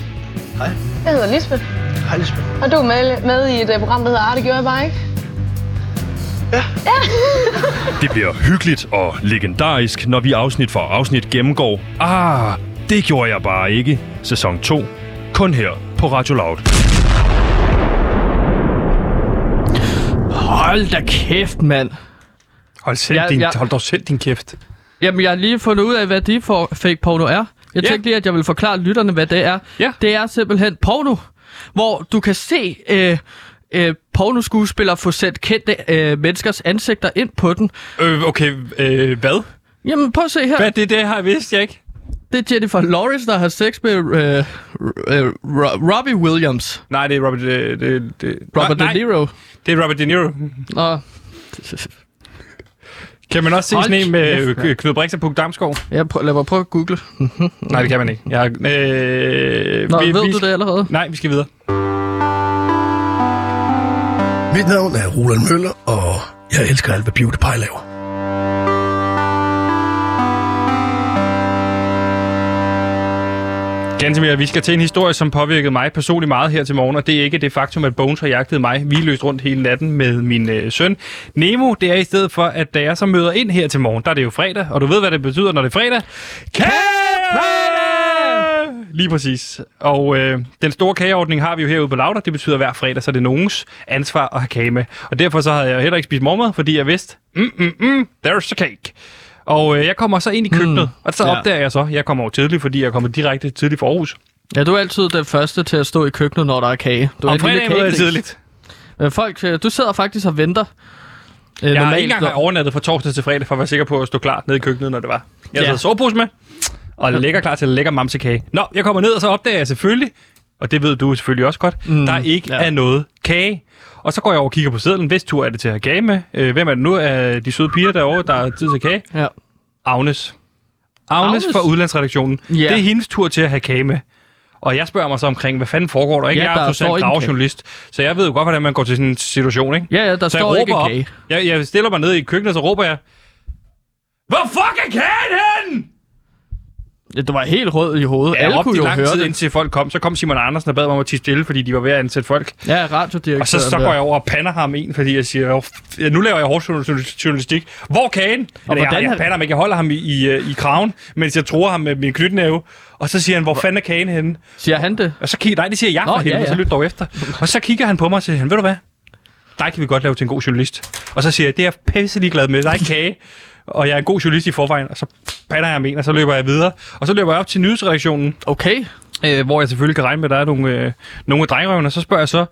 [SPEAKER 8] Hej.
[SPEAKER 7] Jeg hedder Lisbeth,
[SPEAKER 8] Hej Lisbeth.
[SPEAKER 7] og du er med, med i et uh, program, der hedder Arte, gjorde jeg bare ikke?
[SPEAKER 4] Det bliver hyggeligt og legendarisk, når vi afsnit for afsnit gennemgår Ah, det gjorde jeg bare ikke. Sæson 2. Kun her på Radio Loud.
[SPEAKER 2] Hold da kæft, mand.
[SPEAKER 1] Hold, selv
[SPEAKER 2] Ja,
[SPEAKER 1] din,
[SPEAKER 2] ja.
[SPEAKER 1] hold dog selv din kæft.
[SPEAKER 2] Jamen, jeg har lige fundet ud af, hvad de for fake porno er. Jeg
[SPEAKER 1] Ja.
[SPEAKER 2] tænkte lige, at jeg vil forklare lytterne, hvad det er.
[SPEAKER 1] Ja.
[SPEAKER 2] Det er simpelthen porno, hvor du kan se øh, øh, pornoskuespillere få sat kendte øh, menneskers ansigter ind på den.
[SPEAKER 1] Øh, okay, øh, hvad?
[SPEAKER 2] Jamen, prøv at se her.
[SPEAKER 1] Hvad det, det har jeg vidst, jeg ikke.
[SPEAKER 2] Det er Jennifer Lawrence, der har sex med øh, øh, Ro- Robbie Williams.
[SPEAKER 1] Nej, det er Robert... Det, det, det,
[SPEAKER 2] Robert
[SPEAKER 1] nej,
[SPEAKER 2] De Niro.
[SPEAKER 1] Nej, det er Robert De Niro.
[SPEAKER 2] Nå,
[SPEAKER 1] Kan man også se
[SPEAKER 2] Hold
[SPEAKER 1] sådan en med
[SPEAKER 2] kæft,
[SPEAKER 1] øh, Knud Brix og Puk Damsgaard?
[SPEAKER 2] jeg prøv, lad mig prøve at google.
[SPEAKER 1] Nej, det kan man ikke. Jeg, øh,
[SPEAKER 2] Nå, ved du det allerede?
[SPEAKER 1] Nej, vi skal videre.
[SPEAKER 8] Mit navn er Roland Møller, og jeg elsker alt, hvad PewDiePie laver.
[SPEAKER 1] Gantemir, vi skal til en historie, som påvirkede mig personligt meget her til morgen, og det er ikke det faktum, at Bones har jagtet mig hviløst rundt hele natten med min øh, søn. Nemo, det er i stedet for, at da jeg så møder ind her til morgen, der er det jo fredag, og du ved, hvad det betyder, når det er fredag? Kage! Lige præcis. Og øh, den store kageordning har vi jo herude på Lauter. Det betyder, at hver fredag, så er det nogens ansvar at have kage med. Og derfor så havde jeg heller ikke spist morgenmad, fordi jeg vidste, mm, mm, mm, there's a cake. Og øh, jeg kommer så ind i køkkenet, mm, og så
[SPEAKER 2] ja.
[SPEAKER 1] opdager jeg så, jeg kommer over tidligt, fordi jeg kommer direkte tidligt fra Aarhus.
[SPEAKER 2] Ja, du er altid den første til at stå i køkkenet, når der er kage. Du er
[SPEAKER 1] Om
[SPEAKER 2] en
[SPEAKER 1] fredagen møder jeg tidligt.
[SPEAKER 2] Øh, Folk, øh, du sidder faktisk og venter. Øh,
[SPEAKER 1] Jeg har ikke engang overnattet fra torsdag til fredag, for at være sikker på at stå klar nede i køkkenet, når det var. Jeg har
[SPEAKER 2] Ja.
[SPEAKER 1] sovepose med, og lægger klar til at lægge mamsekage. Nå, jeg kommer ned, og så opdager jeg selvfølgelig, og det ved du selvfølgelig også godt, mm, der ikke
[SPEAKER 2] ja.
[SPEAKER 1] er noget kage. Og så går jeg over og kigger på sedlen. Hvis tur er det til at have kage med. Øh, hvem er det nu af de søde piger derovre, der er tid til kage?
[SPEAKER 2] Ja.
[SPEAKER 1] Agnes. Agnes,
[SPEAKER 2] Agnes?
[SPEAKER 1] fra Udlandsredaktionen.
[SPEAKER 2] Ja.
[SPEAKER 1] Det er hendes tur til at have kage med. Og jeg spørger mig så omkring, hvad fanden foregår der? Ikke?
[SPEAKER 2] Ja,
[SPEAKER 1] jeg er
[SPEAKER 2] der
[SPEAKER 1] selv
[SPEAKER 2] ikke en
[SPEAKER 1] gravjournalist, så jeg ved jo godt, hvordan man går til sådan en situation. Ikke?
[SPEAKER 2] Ja, ja, der
[SPEAKER 1] så
[SPEAKER 2] står
[SPEAKER 1] jeg
[SPEAKER 2] ikke
[SPEAKER 1] råber
[SPEAKER 2] kage.
[SPEAKER 1] op. Jeg, jeg stiller mig ned i køkkenet, og så råber jeg, Hvor fuck er kagen hen?
[SPEAKER 2] Ja, Du var helt rød i hovedet.
[SPEAKER 1] Jeg
[SPEAKER 2] Alle kunne jo
[SPEAKER 1] lang
[SPEAKER 2] høre
[SPEAKER 1] tid,
[SPEAKER 2] det.
[SPEAKER 1] indtil folk kom. Så kom Simon Andersen og bad mig om at tige stille, fordi de var ved at ansætte folk.
[SPEAKER 2] Ja, radiodirektøren.
[SPEAKER 1] Og så, så går jeg over og pander ham en, fordi jeg siger, "Åh, f- nu laver jeg hård journal- journalistik. Hvor kagen? Eller, jeg,
[SPEAKER 2] hvordan
[SPEAKER 1] jeg
[SPEAKER 2] har-
[SPEAKER 1] pander ham ikke. Jeg holder ham i, i, øh, i kraven, mens jeg tror ham med min knytnæve. Og så siger han, hvor fanden er kagen henne?
[SPEAKER 2] Siger han det?
[SPEAKER 1] Og så kigger, nej, det siger jeg
[SPEAKER 2] Nå,
[SPEAKER 1] for helvede,
[SPEAKER 2] ja,
[SPEAKER 1] ja, ja. så
[SPEAKER 2] ja.
[SPEAKER 1] lyt dog efter. Og så kigger han på mig og siger, han, ved du hvad? Dig kan vi godt lave til en god journalist. Og så siger jeg, det er jeg pisselig glad med. Der er ikke kage. Og jeg er en god journalist i forvejen. Og så pander jeg en, og så løber jeg videre. Og så løber jeg op til nyhedsredaktionen,
[SPEAKER 2] Okay.
[SPEAKER 1] øh, hvor jeg selvfølgelig kan regne med, at der er nogle, øh, nogle af drengerøvene. Og så spørger jeg så,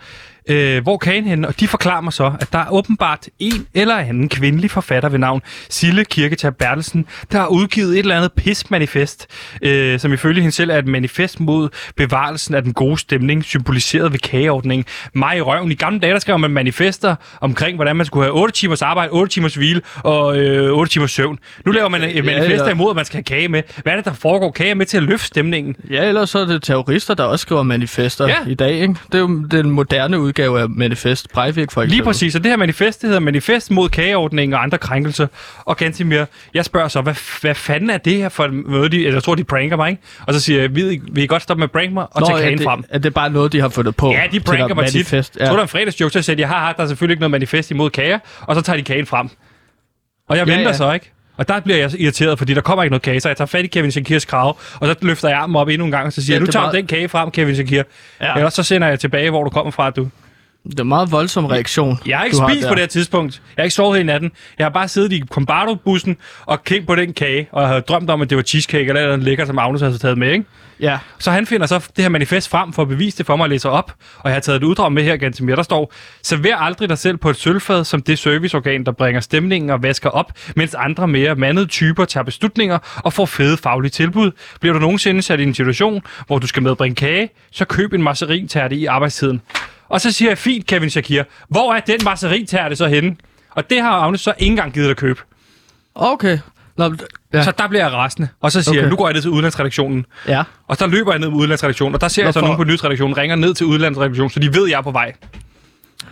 [SPEAKER 1] øh, hvor kagen henne? Og de forklarer mig så, at der er åbenbart en eller anden kvindelig forfatter ved navn Sille Kirketab Bertelsen, der har udgivet et eller andet pismanifest, øh, som ifølge hende selv er et manifest mod bevarelsen af den gode stemning, symboliseret ved kageordningen. Mig i røven. I gamle dage, der skrev man manifester omkring, hvordan man skulle have 8 timers arbejde, 8 timers hvile og øh, 8 timers søvn. Nu laver man et manifest
[SPEAKER 2] ja.
[SPEAKER 1] imod, at man skal have kage med. Hvad er det, der foregår? Kage med til at løfte stemningen.
[SPEAKER 2] Ja, ellers så er det terrorister, der også skriver manifester
[SPEAKER 1] Ja.
[SPEAKER 2] i dag, ikke? Det er jo den moderne udgave af manifest. Breivik for eksempel.
[SPEAKER 1] Lige præcis, og det her manifest, det hedder Manifest mod kageordningen og andre krænkelser. Og Gantimir, jeg spørger så, hvad, hvad fanden er det her for en? De, eller jeg tror, de pranker mig, ikke? Og så siger jeg, vil, vil I godt stoppe med at prank mig og tage
[SPEAKER 2] er
[SPEAKER 1] kagen
[SPEAKER 2] det,
[SPEAKER 1] frem?
[SPEAKER 2] er det bare noget, de har fundet på?
[SPEAKER 1] Ja, de pranker mig tit.
[SPEAKER 2] manifest?
[SPEAKER 1] Ja. Jeg tror, der er en fredagsjoke, så jeg sagde, jeg har der er selvfølgelig ikke noget manifest imod kager, og så tager de kagen frem. Og jeg
[SPEAKER 2] Ja,
[SPEAKER 1] venter
[SPEAKER 2] ja.
[SPEAKER 1] så, ikke? Og der bliver jeg irriteret, fordi der kommer ikke noget kage, så jeg tager fat i Kevin Shakirs krav, og så løfter jeg armen op endnu en gang, og så siger
[SPEAKER 2] Ja,
[SPEAKER 1] jeg, nu
[SPEAKER 2] er
[SPEAKER 1] tager
[SPEAKER 2] meget-
[SPEAKER 1] den kage frem, Kevin Shakir.
[SPEAKER 2] Ja.
[SPEAKER 1] Ellers så sender jeg tilbage, hvor du kommer fra, du.
[SPEAKER 2] Det er en meget voldsom reaktion.
[SPEAKER 1] Jeg har ikke spist
[SPEAKER 2] der.
[SPEAKER 1] på det her tidspunkt. Jeg har ikke sovet hele natten. Jeg har bare siddet i Combardo-bussen og kigget på den kage, og jeg havde drømt om, at det var cheesecake eller noget lækker, som Agnes havde taget med, ikke?
[SPEAKER 2] Ja.
[SPEAKER 1] Så han finder så det her manifest frem for at bevise det for mig og læser op. Og jeg har taget et uddrag med her, Gantemir. Der står, server aldrig dig selv på et sølvfad som det serviceorgan, der bringer stemningen og vasker op, mens andre mere mandede typer tager beslutninger og får fede faglige tilbud. Bliver du nogensinde sat i en situation, hvor du skal medbringe kage, så køb en masserinterte i arbejdstiden. Og så siger jeg, fint Kevin Shakir, hvor er den masserinterte så henne? Og det har Agnes så ikke engang givet at købe.
[SPEAKER 2] Okay. Nå, ja.
[SPEAKER 1] Så der bliver jeg rasende. Og så siger
[SPEAKER 2] Okay.
[SPEAKER 1] jeg, nu går jeg ned til udlandsredaktionen.
[SPEAKER 2] ja.
[SPEAKER 1] Og så løber jeg ned med udlandsredaktionen, og der ser jeg så
[SPEAKER 2] Hvorfor?
[SPEAKER 1] nogen på nyhedsredaktionen, ringer ned til udlandsredaktionen, så de ved, jeg er på vej.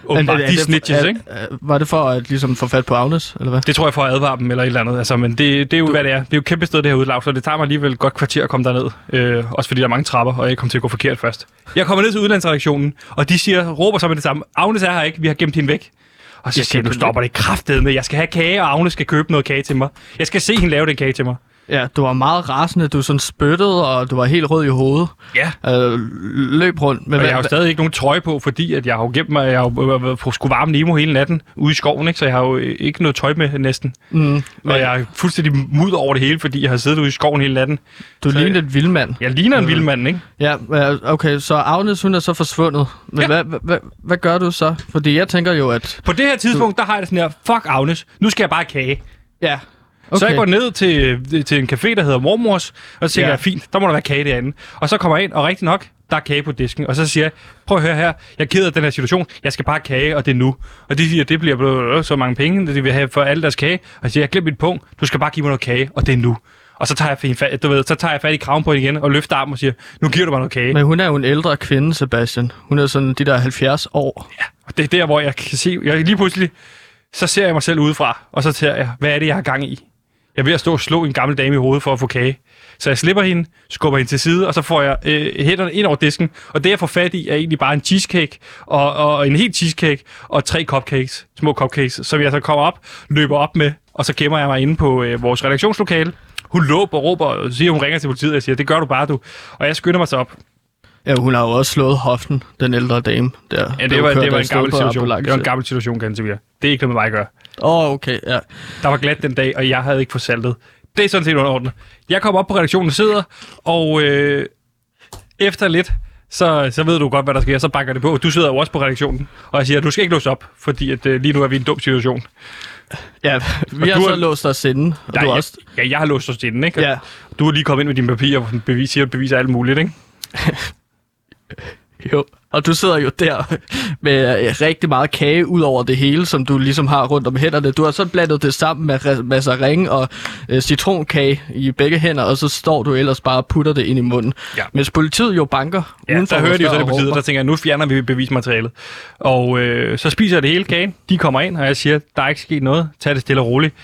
[SPEAKER 1] Åbenbart, de snitches, ikke?
[SPEAKER 2] Var det for at ligesom få fat på Agnes, eller hvad?
[SPEAKER 1] Det tror jeg for at advare dem eller et eller andet. Altså, men det, det er jo, hvad det er. Det er jo et kæmpe sted, det her udlag, så det tager mig alligevel et godt kvarter at komme derned. Øh, også fordi der er mange trapper, og jeg kommer til at gå forkert først. Jeg kommer ned til udlandsredaktionen, og de siger, råber så med det samme. Agnes er her ikke, vi har gemt hende væk. Og så siger jeg, nu
[SPEAKER 2] det-
[SPEAKER 1] stopper det kraftedet med, jeg skal have kage, og Agnes skal købe noget kage til mig. Jeg skal se hende lave den kage til mig.
[SPEAKER 2] Ja, du var meget rasende, du sådan spyttede, og du var helt rød i hovedet.
[SPEAKER 1] Ja.
[SPEAKER 2] Øh, løb rundt. Men
[SPEAKER 1] Og jeg har jo stadig ikke nogen trøje på, fordi at jeg har jo gemt mig, jeg har jo øh, skulle varme Nemo hele natten ude i skoven, ikke? så jeg har jo øh, ikke noget tøj med næsten.
[SPEAKER 2] Mm,
[SPEAKER 1] Og jeg er fuldstændig mudder over det hele, fordi jeg har siddet ude i skoven hele natten.
[SPEAKER 2] du
[SPEAKER 1] så-
[SPEAKER 2] lignede et vildmand.
[SPEAKER 1] Jeg ligner en
[SPEAKER 2] Øh.
[SPEAKER 1] vild mand, ikke?
[SPEAKER 2] Ja, okay, så Agnes, hun er så forsvundet. Men
[SPEAKER 1] Ja.
[SPEAKER 2] hvad, hvad, hvad, gør du så? Fordi jeg tænker jo, at...
[SPEAKER 1] På det her tidspunkt, der har jeg det sådan her, fuck Agnes, nu skal jeg bare kage.
[SPEAKER 2] Ja,
[SPEAKER 1] Okay. Så jeg går ned til, til en café, der hedder Mormors, og så tænker
[SPEAKER 2] Ja.
[SPEAKER 1] ja. jeg, fint, der må der være kage derinde. Og så kommer jeg ind, og rigtig nok, der er kage på disken. Og så siger jeg, prøv at høre her, jeg er ked af den her situation, jeg skal bare have kage, og det er nu. Og de siger, det bliver så mange penge, de vil have for alle deres kage. Og jeg siger, jeg glemte mit punkt, du skal bare give mig noget kage, og det er nu. Og så tager jeg, fat, du ved, så tager jeg fat i kraven på hende igen, og løfter armen og siger, nu giver du mig noget kage.
[SPEAKER 2] Men hun er jo en ældre kvinde, Sebastian. Hun er sådan de der 70 år.
[SPEAKER 1] Og det er der, hvor jeg kan se, jeg lige pludselig, så ser jeg mig selv udefra, og så ser jeg, hvad er det, jeg har gang i? Jeg er ved at stå og slå en gammel dame i hovedet for at få kage. Så jeg slipper hende, skubber hende til side, og så får jeg øh, hænderne ind over disken. Og det, jeg får fat i, er egentlig bare en cheesecake, og, og en helt cheesecake, og tre cupcakes, små cupcakes, som jeg så kommer op, løber op med, og så gemmer jeg mig inde på øh, vores redaktionslokale. Hun låber og råber, og siger, hun ringer til politiet, og jeg siger, det gør du bare, du. Og jeg skynder mig så op.
[SPEAKER 2] Ja, hun har jo også slået hoften, den ældre dame der.
[SPEAKER 1] Ja, det var,
[SPEAKER 2] kørt
[SPEAKER 1] det var en gammel situation. Det var en gammel situation, kan jeg Det er ikke noget med mig at gøre.
[SPEAKER 2] Åh, oh, okay, ja.
[SPEAKER 1] Der var glat den dag, og jeg havde ikke fået saltet. Det er sådan set underordnet. Jeg kommer op på redaktionen, sidder, og øh, efter lidt, så, så ved du godt, hvad der sker. Så banker det på. Du sidder jo også på redaktionen, og jeg siger, du skal ikke låse op, fordi at, øh, lige nu er vi i en dum situation.
[SPEAKER 2] Ja, vi har så
[SPEAKER 1] har-
[SPEAKER 2] låst os inde. Og
[SPEAKER 1] Nej,
[SPEAKER 2] du har
[SPEAKER 1] jeg,
[SPEAKER 2] også...
[SPEAKER 1] ja, jeg har låst os inden, ikke?
[SPEAKER 2] Ja,
[SPEAKER 1] Du er lige kommet ind med dine papirer, og bevis, siger, beviser alt muligt, ikke?
[SPEAKER 2] jo. Og du sidder jo der med øh, rigtig meget kage ud over det hele, som du ligesom har rundt om hænderne. Du har så blandet det sammen med masser ring og øh, citronkage i begge hænder, og så står du ellers bare og putter det ind i munden.
[SPEAKER 1] Ja.
[SPEAKER 2] Mens politiet jo banker
[SPEAKER 1] Ja,
[SPEAKER 2] udenfor
[SPEAKER 1] der hører de jo så det
[SPEAKER 2] råber.
[SPEAKER 1] der tænker jeg, nu fjerner vi bevismaterialet. Og øh, så spiser jeg det hele kagen. De kommer ind, og jeg siger, der er ikke sket noget. Tag det stille og roligt.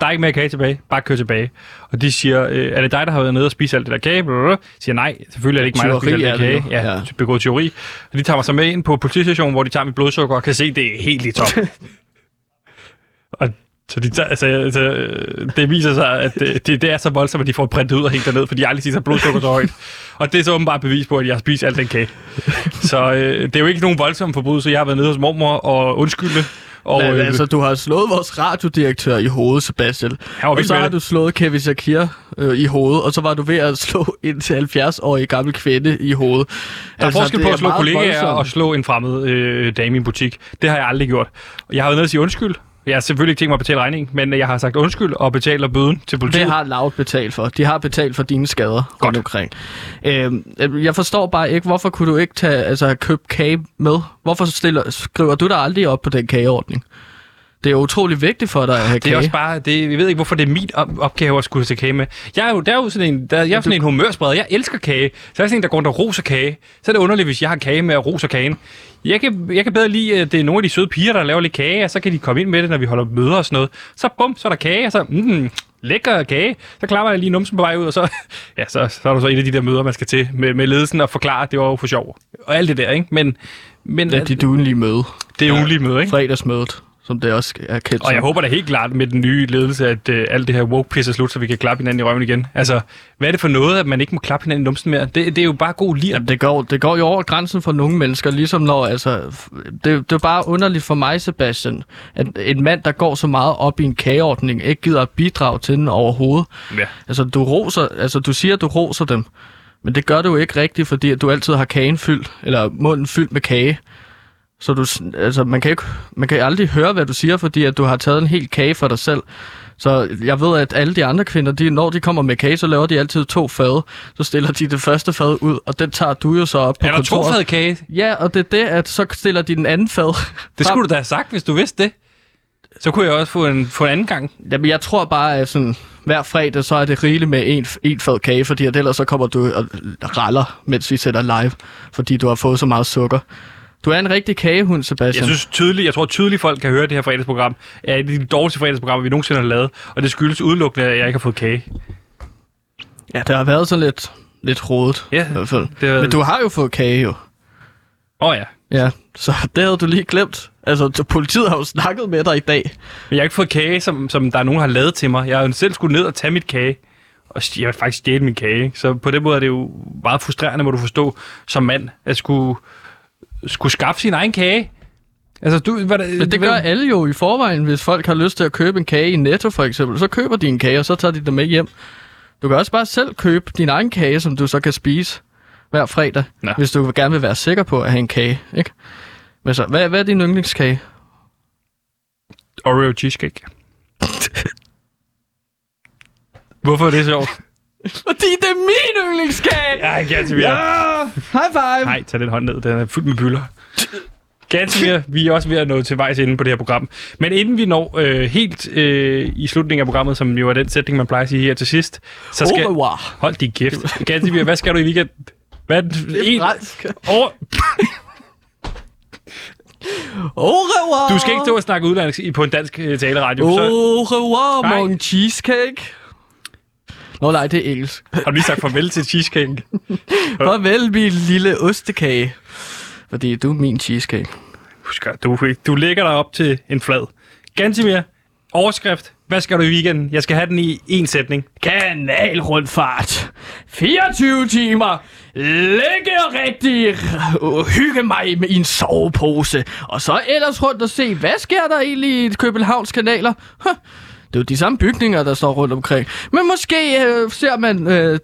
[SPEAKER 1] Der er ikke mere kage tilbage. Bare kør tilbage. Og de siger, øh, er det dig, der har været nede og spise alt det der kage? Blablabla. Siger, nej, selvfølgelig er det ikke mig, der spiser alt det kage. Ja,
[SPEAKER 2] Ja.
[SPEAKER 1] begået teori. Og de tager mig så med ind på politistationen, hvor de tager mit blodsukker og kan se, det er helt i top. og så, de tager, altså, altså, det viser sig, at det, det, er så voldsomt, at de får printet ud og helt derned, for de aldrig set sig blodsukker så højt. Og det er så åbenbart bevis på, at jeg har spist al den kage. Så øh, det er jo ikke nogen voldsom forbrydelse. Jeg har været nede hos mormor og undskylde. Og,
[SPEAKER 2] Men,
[SPEAKER 1] øh,
[SPEAKER 2] altså, du har slået vores radiodirektør i hovedet, Sebastian. og så har du slået Kevin Shakir øh, i hovedet, og så var du ved at slå en til 70-årig gammel kvinde i hovedet.
[SPEAKER 1] der er forskel på at slå kollegaer
[SPEAKER 2] voldsomt.
[SPEAKER 1] og slå en fremmed øh, dame i en butik. Det har jeg aldrig gjort. Jeg har været nede og sige undskyld. Jeg har selvfølgelig ikke tænkt mig at betale regningen, men jeg har sagt undskyld og betaler bøden til politiet.
[SPEAKER 2] Det har Loud betalt for. De har betalt for dine skader rundt omkring. Øhm, jeg forstår bare ikke, hvorfor kunne du ikke tage, altså, købt kage med? Hvorfor stiller, skriver du dig aldrig op på den kageordning? Det er utrolig vigtigt for dig at have
[SPEAKER 1] Det
[SPEAKER 2] kage.
[SPEAKER 1] er også bare, det, jeg ved ikke, hvorfor det er min op- opgave at skulle til kage med. Jeg er jo, der er jo sådan en, der, jeg er sådan en humørspreder. Jeg elsker kage. Så er jeg sådan en, der går rundt og roser kage. Så er det underligt, hvis jeg har kage med og roser kagen. Jeg kan, jeg kan bedre lide, at det er nogle af de søde piger, der laver lidt kage, og så kan de komme ind med det, når vi holder møder og sådan noget. Så bum, så er der kage, og så, mm, lækker kage. Så klapper jeg lige numsen på vej ud, og så, ja, så, så er der så et af de der møder, man skal til med, med ledelsen og forklare, at det var jo for sjov. Og alt det der, ikke? Men, men
[SPEAKER 2] Det er ugenlige møde.
[SPEAKER 1] det er jo ugenlige møde, ikke?
[SPEAKER 2] Fredagsmødet, som det også er kendt
[SPEAKER 1] Og jeg håber da helt klart med den nye ledelse, at øh, alt det her woke-pis er slut, så vi kan klappe hinanden i røven igen. Altså, hvad er det for noget, at man ikke må klappe hinanden i numsen mere? Det, det er jo bare god lir.
[SPEAKER 2] Jamen, det går, det går jo over grænsen for nogle mennesker, ligesom når, altså, det, det er bare underligt for mig, Sebastian, at en mand, der går så meget op i en kageordning, ikke gider at bidrage til den overhovedet.
[SPEAKER 1] Ja.
[SPEAKER 2] Altså, du, roser, altså, du siger, at du roser dem, men det gør du jo ikke rigtigt, fordi du altid har kagen fyldt, eller munden fyldt med kage. Så du, altså, man, kan ikke, man kan aldrig høre, hvad du siger, fordi at du har taget en hel kage for dig selv. Så jeg ved, at alle de andre kvinder, de, når de kommer med kage, så laver de altid to fade. Så stiller de det første fad ud, og den tager du jo så op på
[SPEAKER 1] Er der to
[SPEAKER 2] kontoret.
[SPEAKER 1] fad kage?
[SPEAKER 2] Ja, og det er det, at så stiller de den anden fad.
[SPEAKER 1] Det skulle du da have sagt, hvis du vidste det. Så kunne jeg også få en, få en anden gang.
[SPEAKER 2] Jamen, jeg tror bare, at sådan, hver fredag, så er det rigeligt med en, en fad kage, fordi at ellers så kommer du og raller, mens vi sætter live, fordi du har fået så meget sukker. Du er en rigtig kagehund, Sebastian.
[SPEAKER 1] Jeg synes tydeligt, jeg tror tydeligt folk kan høre det her fredagsprogram. Er et af de dårligste fredagsprogrammer, vi nogensinde har lavet. Og det skyldes udelukkende, at jeg ikke har fået kage.
[SPEAKER 2] Ja, det har været sådan lidt, lidt rodet.
[SPEAKER 1] Ja,
[SPEAKER 2] i hvert fald.
[SPEAKER 1] det har-
[SPEAKER 2] Men du har jo fået kage, jo.
[SPEAKER 1] Åh oh, ja.
[SPEAKER 2] Ja, så det havde du lige glemt. Altså, så politiet har jo snakket med dig i dag.
[SPEAKER 1] Men jeg har ikke fået kage, som, som der er nogen, har lavet til mig. Jeg har jo selv skulle ned og tage mit kage. Og jeg har faktisk stjæle min kage. Så på den måde er det jo meget frustrerende, må du forstå, som mand, at skulle, skulle skaffe sin egen kage. Altså, du, hvad,
[SPEAKER 2] Men det gør alle jo i forvejen, hvis folk har lyst til at købe en kage i Netto for eksempel. Så køber de en kage, og så tager de den med hjem. Du kan også bare selv købe din egen kage, som du så kan spise hver fredag,
[SPEAKER 1] Nå.
[SPEAKER 2] hvis du gerne vil være sikker på at have en kage. Ikke? Men så, hvad, hvad er din yndlingskage?
[SPEAKER 1] Oreo cheesecake. Hvorfor er det sjovt?
[SPEAKER 2] Fordi det er min yndlingskage!
[SPEAKER 1] Ja, Gantemir. Ja.
[SPEAKER 2] High five!
[SPEAKER 1] Nej, tag den hånd ned. Den er fyldt med byller. Gantemir, vi er også ved at nå til vejs inde på det her program. Men inden vi når øh, helt øh, i slutningen af programmet, som jo er den sætning, man plejer at sige her til sidst, så skal...
[SPEAKER 2] Au revoir.
[SPEAKER 1] Hold din kæft. Gantemir, hvad skal du i weekenden? Hvad er den?
[SPEAKER 2] Det er
[SPEAKER 1] En...
[SPEAKER 2] fransk.
[SPEAKER 1] Over...
[SPEAKER 2] Au revoir!
[SPEAKER 1] Du skal ikke stå og snakke udlandsk i- på en dansk øh, taleradio. Så...
[SPEAKER 2] Au revoir,
[SPEAKER 1] Nej.
[SPEAKER 2] mon cheesecake. Nå nej, det er engelsk.
[SPEAKER 1] Har du lige sagt farvel til cheesecake?
[SPEAKER 2] Farvel, min lille ostekage. Fordi du er min cheesecake.
[SPEAKER 1] Husk, du, du lægger dig op til en flad. Gantimir, overskrift. Hvad skal du i weekenden? Jeg skal have den i en sætning.
[SPEAKER 2] Kanalrundfart. 24 timer. Ligge rigtig øh, hygge mig med en sovepose. Og så ellers rundt og se, hvad sker der egentlig i Københavns kanaler? Huh. Det er jo de samme bygninger, der står rundt omkring. Men måske øh, ser man... Øh,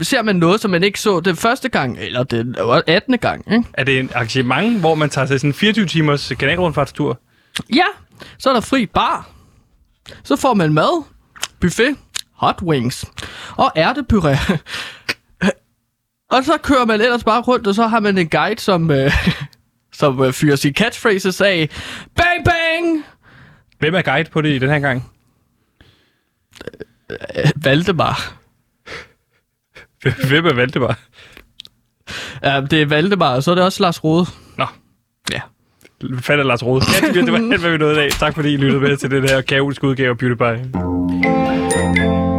[SPEAKER 2] ser man noget, som man ikke så den første gang, eller den 18. gang, ikke?
[SPEAKER 1] Er det en arrangement, hvor man tager sig sådan en 24 timers kanalrundfartstur?
[SPEAKER 2] Ja, så er der fri bar. Så får man mad, buffet, hot wings og ærtepuré. og så kører man ellers bare rundt, og så har man en guide, som, øh, som øh, fyrer sin catchphrases af. Bang, bang!
[SPEAKER 1] Hvem er guide på det i den her gang?
[SPEAKER 2] Øh, Valdemar.
[SPEAKER 1] Hvem er Valdemar?
[SPEAKER 2] Ja, det er Valdemar, og så er det også Lars Rode.
[SPEAKER 1] Nå.
[SPEAKER 2] Ja.
[SPEAKER 1] Fat af Lars Rode. Ja, det var alt, hvad vi nåede i dag. Tak fordi I lyttede med til den her kaotiske udgave af Beauty Pie.